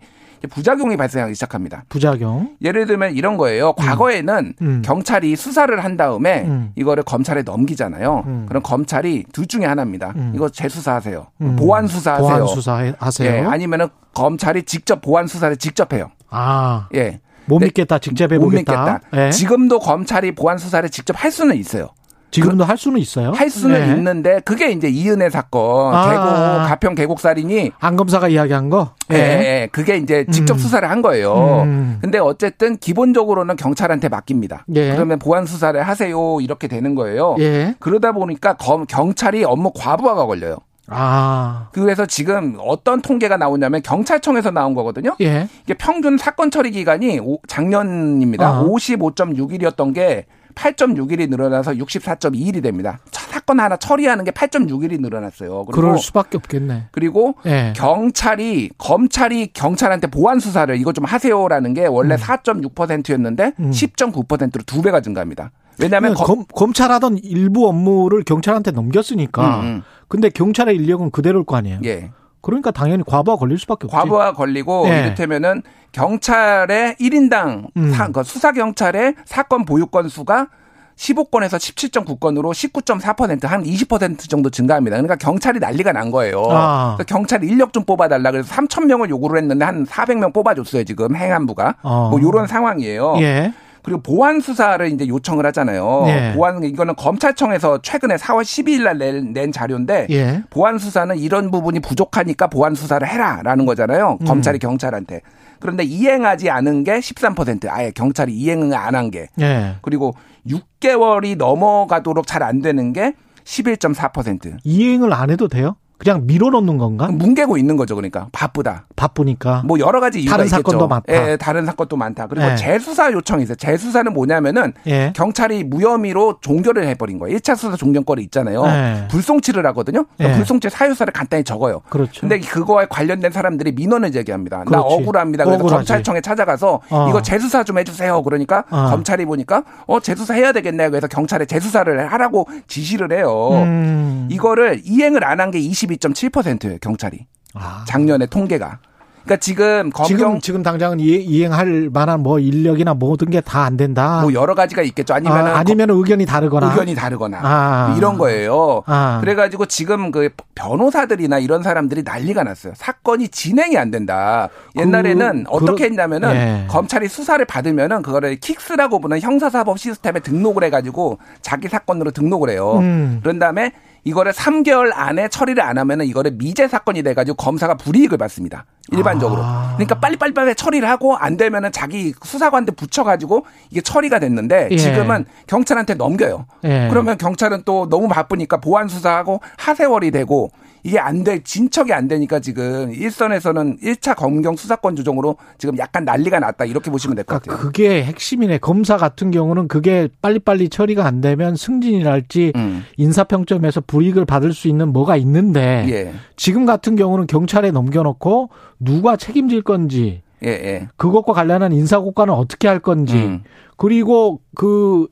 부작용이 발생하기 시작합니다. 부작용. 예를 들면 이런 거예요. 과거에는 음. 경찰이 수사를 한 다음에 음. 이거를 검찰에 넘기잖아요. 음. 그럼 검찰이 둘 중에 하나입니다. 음. 이거 재수사하세요. 음. 보안 수사하세요. 보안 수사 하세요. 예, 아니면은 검찰이 직접 보안 수사를 직접 해요. 아. 예. 못 네. 믿겠다. 직접 못 해보겠다. 믿겠다. 예. 지금도 검찰이 보안 수사를 직접 할 수는 있어요. 지금도 할 수는 있어요. 할 수는 예. 있는데 그게 이제 이은혜 사건, 아. 계곡 가평 계곡 살인이 안 검사가 이야기한 거. 예, 예, 그게 이제 직접 음. 수사를 한 거예요. 음. 근데 어쨌든 기본적으로는 경찰한테 맡깁니다. 예. 그러면 보안 수사를 하세요 이렇게 되는 거예요. 예. 그러다 보니까 검, 경찰이 업무 과부하가 걸려요. 아. 그래서 지금 어떤 통계가 나오냐면 경찰청에서 나온 거거든요. 예. 이게 평균 사건 처리 기간이 오- 작년입니다. 아. 55.6일이었던 게 8.6일이 늘어나서 64.2일이 됩니다. 사건 하나 처리하는 게 8.6일이 늘어났어요. 그럴 수밖에 없겠네. 그리고 예. 경찰이 검찰이 경찰한테 보안 수사를 이거 좀 하세요라는 게 원래 4.6%였는데 음. 10.9%로 두 배가 증가합니다. 왜냐하면 검, 검, 검찰 하던 일부 업무를 경찰한테 넘겼으니까. 음, 음. 근데 경찰의 인력은 그대로일 거 아니에요. 예. 그러니까 당연히 과부하 걸릴 수밖에 없지. 과부하 걸리고 예. 이를테면은 경찰의 1인당 음. 사, 그 수사 경찰의 사건 보유 건수가 15건에서 17.9건으로 19.4%한 20% 정도 증가합니다. 그러니까 경찰이 난리가 난 거예요. 아. 그래서 경찰 인력 좀 뽑아달라 그래서 3천 명을 요구를 했는데 한 400명 뽑아줬어요 지금 행안부가 어. 뭐 이런 상황이에요. 예. 그리고 보안 수사를 이제 요청을 하잖아요. 예. 보안 이거는 검찰청에서 최근에 4월 12일 날 낸, 낸 자료인데 예. 보안 수사는 이런 부분이 부족하니까 보안 수사를 해라라는 거잖아요. 음. 검찰이 경찰한테. 그런데 이행하지 않은 게 13% 아예 경찰이 이행을 안 한 게. 예. 그리고 6개월이 넘어가도록 잘 안 되는 게 11.4%. 이행을 안 해도 돼요? 그냥 밀어넣는 건가? 뭉개고 있는 거죠, 그러니까 바쁘다. 바쁘니까. 뭐 여러 가지 이유가 다른 있겠죠. 사건도 많다. 예, 다른 사건도 많다. 그리고 예. 재수사 요청이 있어요. 재수사는 뭐냐면은 예. 경찰이 무혐의로 종결을 해버린 거예요. 1차 수사 종결권이 있잖아요. 예. 불송치를 하거든요. 그러니까 예. 불송치 사유사를 간단히 적어요. 그렇죠. 근데 그거와 관련된 사람들이 민원을 제기합니다. 그렇지. 나 억울합니다. 그래서 억울하지. 검찰청에 찾아가서 어. 이거 재수사 좀 해주세요. 그러니까 어. 검찰이 보니까 어 재수사 해야 되겠네. 그래서 경찰에 재수사를 하라고 지시를 해요. 음. 이거를 이행을 안 한 게 20. 42.7% 경찰이 아. 작년에 통계가 그러니까 지금 검경 지금, 지금 당장은 이행할 만한 뭐 인력이나 모든 게 다 안 된다. 뭐 여러 가지가 있겠죠. 아니면 아, 니면 의견이 다르거나 의견이 다르거나 아. 이런 거예요. 아. 그래가지고 지금 그 변호사들이나 이런 사람들이 난리가 났어요. 사건이 진행이 안 된다. 옛날에는 그, 어떻게 그, 했냐면은 예. 검찰이 수사를 받으면은 그거를 킥스라고 부는 형사사법 시스템에 등록을 해가지고 자기 사건으로 등록을 해요. 음. 그런 다음에 이거를 3개월 안에 처리를 안 하면은 이거를 미제 사건이 돼가지고 검사가 불이익을 받습니다. 일반적으로. 아. 그러니까 빨리빨리 처리를 하고 안 되면은 자기 수사관한테 붙여가지고 이게 처리가 됐는데 예. 지금은 경찰한테 넘겨요. 예. 그러면 경찰은 또 너무 바쁘니까 보안 수사하고 하세월이 되고 이게 안 돼, 진척이 안 되니까 지금 일선에서는 1차 검경 수사권 조정으로 지금 약간 난리가 났다. 이렇게 보시면 될것 그러니까 같아요. 그게 핵심이네. 검사 같은 경우는 그게 빨리빨리 처리가 안 되면 승진이랄지 음. 인사평점에서 불이익을 받을 수 있는 뭐가 있는데 예. 지금 같은 경우는 경찰에 넘겨놓고 누가 책임질 건지 예, 예. 그것과 관련한 인사고과는 어떻게 할 건지 음. 그리고 그,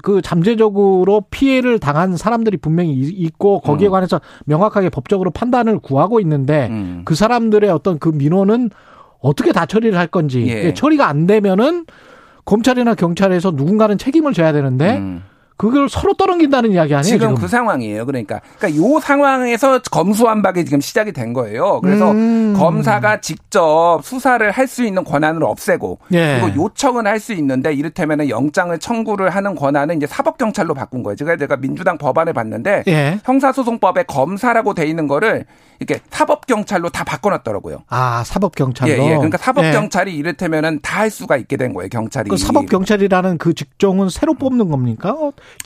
그 잠재적으로 피해를 당한 사람들이 분명히 이- 있고 거기에 음. 관해서 명확하게 법적으로 판단을 구하고 있는데 음. 그 사람들의 어떤 그 민원은 어떻게 다 처리를 할 건지 예. 처리가 안 되면은 검찰이나 경찰에서 누군가는 책임을 져야 되는데 음. 그걸 서로 떠넘긴다는 이야기 아니에요 지금, 지금? 그 상황이에요. 그러니까 그러니까 요 상황에서 검수완박이 지금 시작이 된 거예요. 그래서 음. 검사가 직접 수사를 할 수 있는 권한을 없애고 예. 그리고 요청은 할 수 있는데 이를테면은 영장을 청구를 하는 권한은 이제 사법 경찰로 바꾼 거예요. 제가 제가 민주당 법안을 봤는데 예. 형사소송법에 검사라고 돼 있는 거를 이렇게 사법 경찰로 다 바꿔놨더라고요. 아 사법 경찰로. 예, 예. 그러니까 사법 경찰이 이래테면은 다 할 수가 있게 된 거예요, 경찰이. 그 사법 경찰이라는 그 직종은 새로 뽑는 겁니까?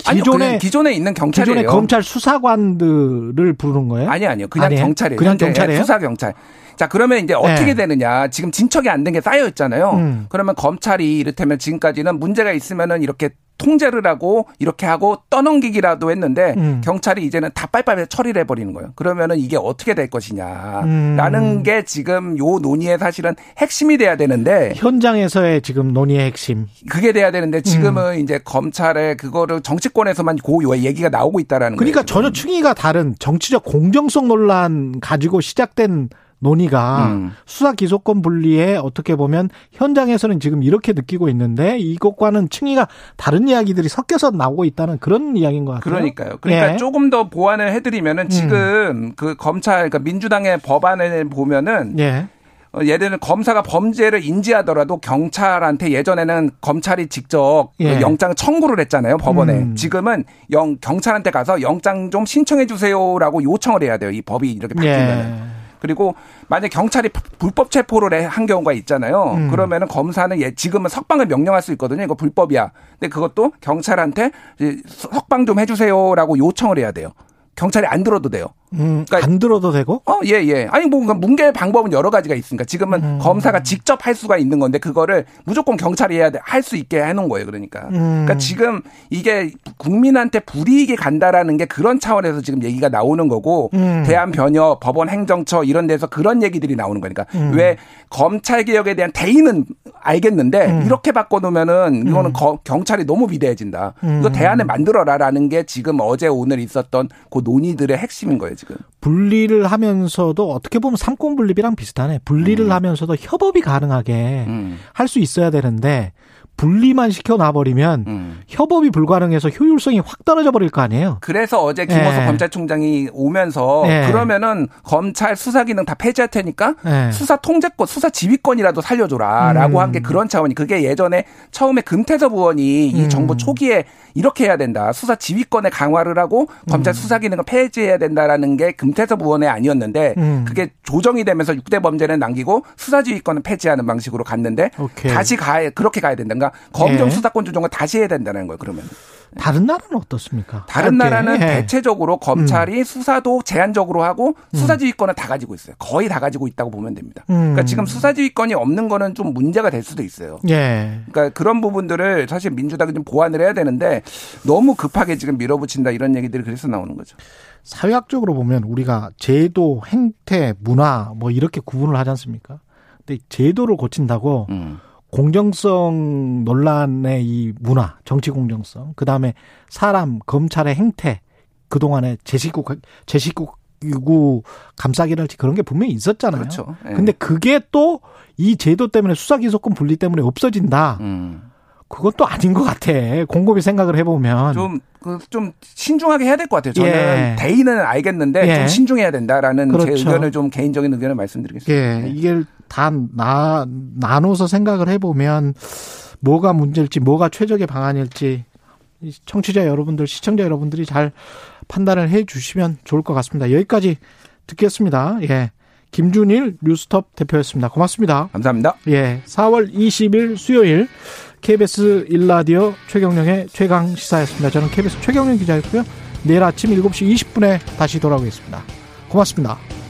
어, 아니요, 기존에 기존에 있는 경찰이에요. 기존의 검찰 수사관들을 부르는 거예요? 아니 아니요. 그냥 아니에요? 경찰이에요. 그냥 경찰이에요? 수사 경찰. 자, 그러면 이제 어떻게 네. 되느냐. 지금 진척이 안 된 게 쌓여 있잖아요. 음. 그러면 검찰이 이를테면 지금까지는 문제가 있으면은 이렇게 통제를 하고 이렇게 하고 떠넘기기라도 했는데 음. 경찰이 이제는 다 빨리빨리 처리를 해버리는 거예요. 그러면은 이게 어떻게 될 것이냐라는 음. 게 지금 요 논의의 사실은 핵심이 돼야 되는데 현장에서의 지금 논의의 핵심. 그게 돼야 되는데 지금은 음. 이제 검찰의 그거를 정치권에서만 고 얘기가 나오고 있다라는 그러니까 거예요. 전혀 층위가 다른 정치적 공정성 논란 가지고 시작된 논의가 음. 수사 기소권 분리에 어떻게 보면 현장에서는 지금 이렇게 느끼고 있는데 이것과는 층위가 다른 이야기들이 섞여서 나오고 있다는 그런 이야기인 것 같아요. 그러니까요. 그러니까 예. 조금 더 보완을 해드리면은 지금 그 검찰, 그러니까 민주당의 법안을 보면은 예. 어, 예를 들면 검사가 범죄를 인지하더라도 경찰한테 예전에는 검찰이 직접 그 예. 영장 청구를 했잖아요 법원에 음. 지금은 영, 경찰한테 가서 영장 좀 신청해 주세요라고 요청을 해야 돼요 이 법이 이렇게 바뀌면 예. 그리고 만약 경찰이 불법 체포를 해- 한 경우가 있잖아요. 음. 그러면은 검사는 예, 지금은 석방을 명령할 수 있거든요. 이거 불법이야. 근데 그것도 경찰한테 석방 좀 해주세요라고 요청을 해야 돼요. 경찰이 안 들어도 돼요. 음, 그러니까 안 들어도 되고? 어, 예, 예. 아니, 뭐, 그러니까 뭉개 방법은 여러 가지가 있으니까. 지금은 음. 검사가 직접 할 수가 있는 건데, 그거를 무조건 경찰이 해야 돼, 할 수 있게 해놓은 거예요, 그러니까. 음. 그러니까 지금 이게 국민한테 불이익이 간다라는 게 그런 차원에서 지금 얘기가 나오는 거고, 음. 대한변협, 법원 행정처 이런 데서 그런 얘기들이 나오는 거니까. 음. 왜 검찰 개혁에 대한 대의는 알겠는데, 음. 이렇게 바꿔놓으면은 이거는 거- 경찰이 너무 위대해진다. 이거 음. 대안을 만들어라라는 게 지금 어제 오늘 있었던 그 논의들의 핵심인 거예요, 지금. 분리를 하면서도 어떻게 보면 삼권 분립이랑 비슷하네. 분리를 음. 하면서도 협업이 가능하게 음. 할수 있어야 되는데 분리만 시켜 놔버리면 음. 협업이 불가능해서 효율성이 확 떨어져 버릴 거 아니에요. 그래서 어제 김호수 예. 검찰총장이 오면서 예. 그러면은 검찰 수사 기능 다 폐지할 테니까 예. 수사 통제권, 수사 지휘권이라도 살려줘라라고 음. 한게 그런 차원이 그게 예전에 처음에 금태섭 의원이 이 음. 정부 초기에 이렇게 해야 된다 수사 지휘권에 강화를 하고 검찰 음. 수사 기능을 폐지해야 된다라는 게 금태섭 의원의 아니었는데 음. 그게 조정이 되면서 6대 범죄는 남기고 수사 지휘권은 폐지하는 방식으로 갔는데 오케이. 다시 가 그렇게 가야 된다. 그러니까 검정 예. 수사권 조정을 다시 해야 된다는 거예요. 그러면. 다른 나라는 어떻습니까? 다른 짧게. 나라는 예. 대체적으로 검찰이 수사도 제한적으로 하고 수사지휘권을 다 가지고 있어요. 거의 다 가지고 있다고 보면 됩니다. 음. 그러니까 지금 수사지휘권이 없는 거는 좀 문제가 될 수도 있어요. 예. 그러니까 그런 부분들을 사실 민주당이 좀 보완을 해야 되는데 너무 급하게 지금 밀어붙인다 이런 얘기들이 그래서 나오는 거죠. 사회학적으로 보면 우리가 제도, 행태, 문화 뭐 이렇게 구분을 하지 않습니까? 근데 제도를 고친다고 음. 공정성 논란의 이 문화, 정치 공정성, 그 다음에 사람, 검찰의 행태, 그동안의 제 식구, 제 식구 수사기구 감싸기랄지 그런 게 분명히 있었잖아요. 그렇죠. 예. 근데 그게 또 이 제도 때문에 수사기소권 분리 때문에 없어진다. 음. 그건 또 아닌 것 같아. 곰곰이 생각을 해보면. 좀, 그, 좀 신중하게 해야 될 것 같아요. 저는 예. 대의는 알겠는데 예. 좀 신중해야 된다라는 제 그렇죠. 의견을 좀 개인적인 의견을 말씀드리겠습니다. 예, 이게 다 나, 나눠서 생각을 해보면 뭐가 문제일지, 뭐가 최적의 방안일지 이 청취자 여러분들, 시청자 여러분들이 잘 판단을 해 주시면 좋을 것 같습니다. 여기까지 듣겠습니다. 예. 김준일 뉴스톱 대표였습니다. 고맙습니다. 감사합니다. 예. 4월 20일 수요일 KBS 일라디오 최경령의 최강 시사였습니다. 저는 KBS 최경령 기자였고요. 내일 아침 7시 20분에 다시 돌아오겠습니다. 고맙습니다.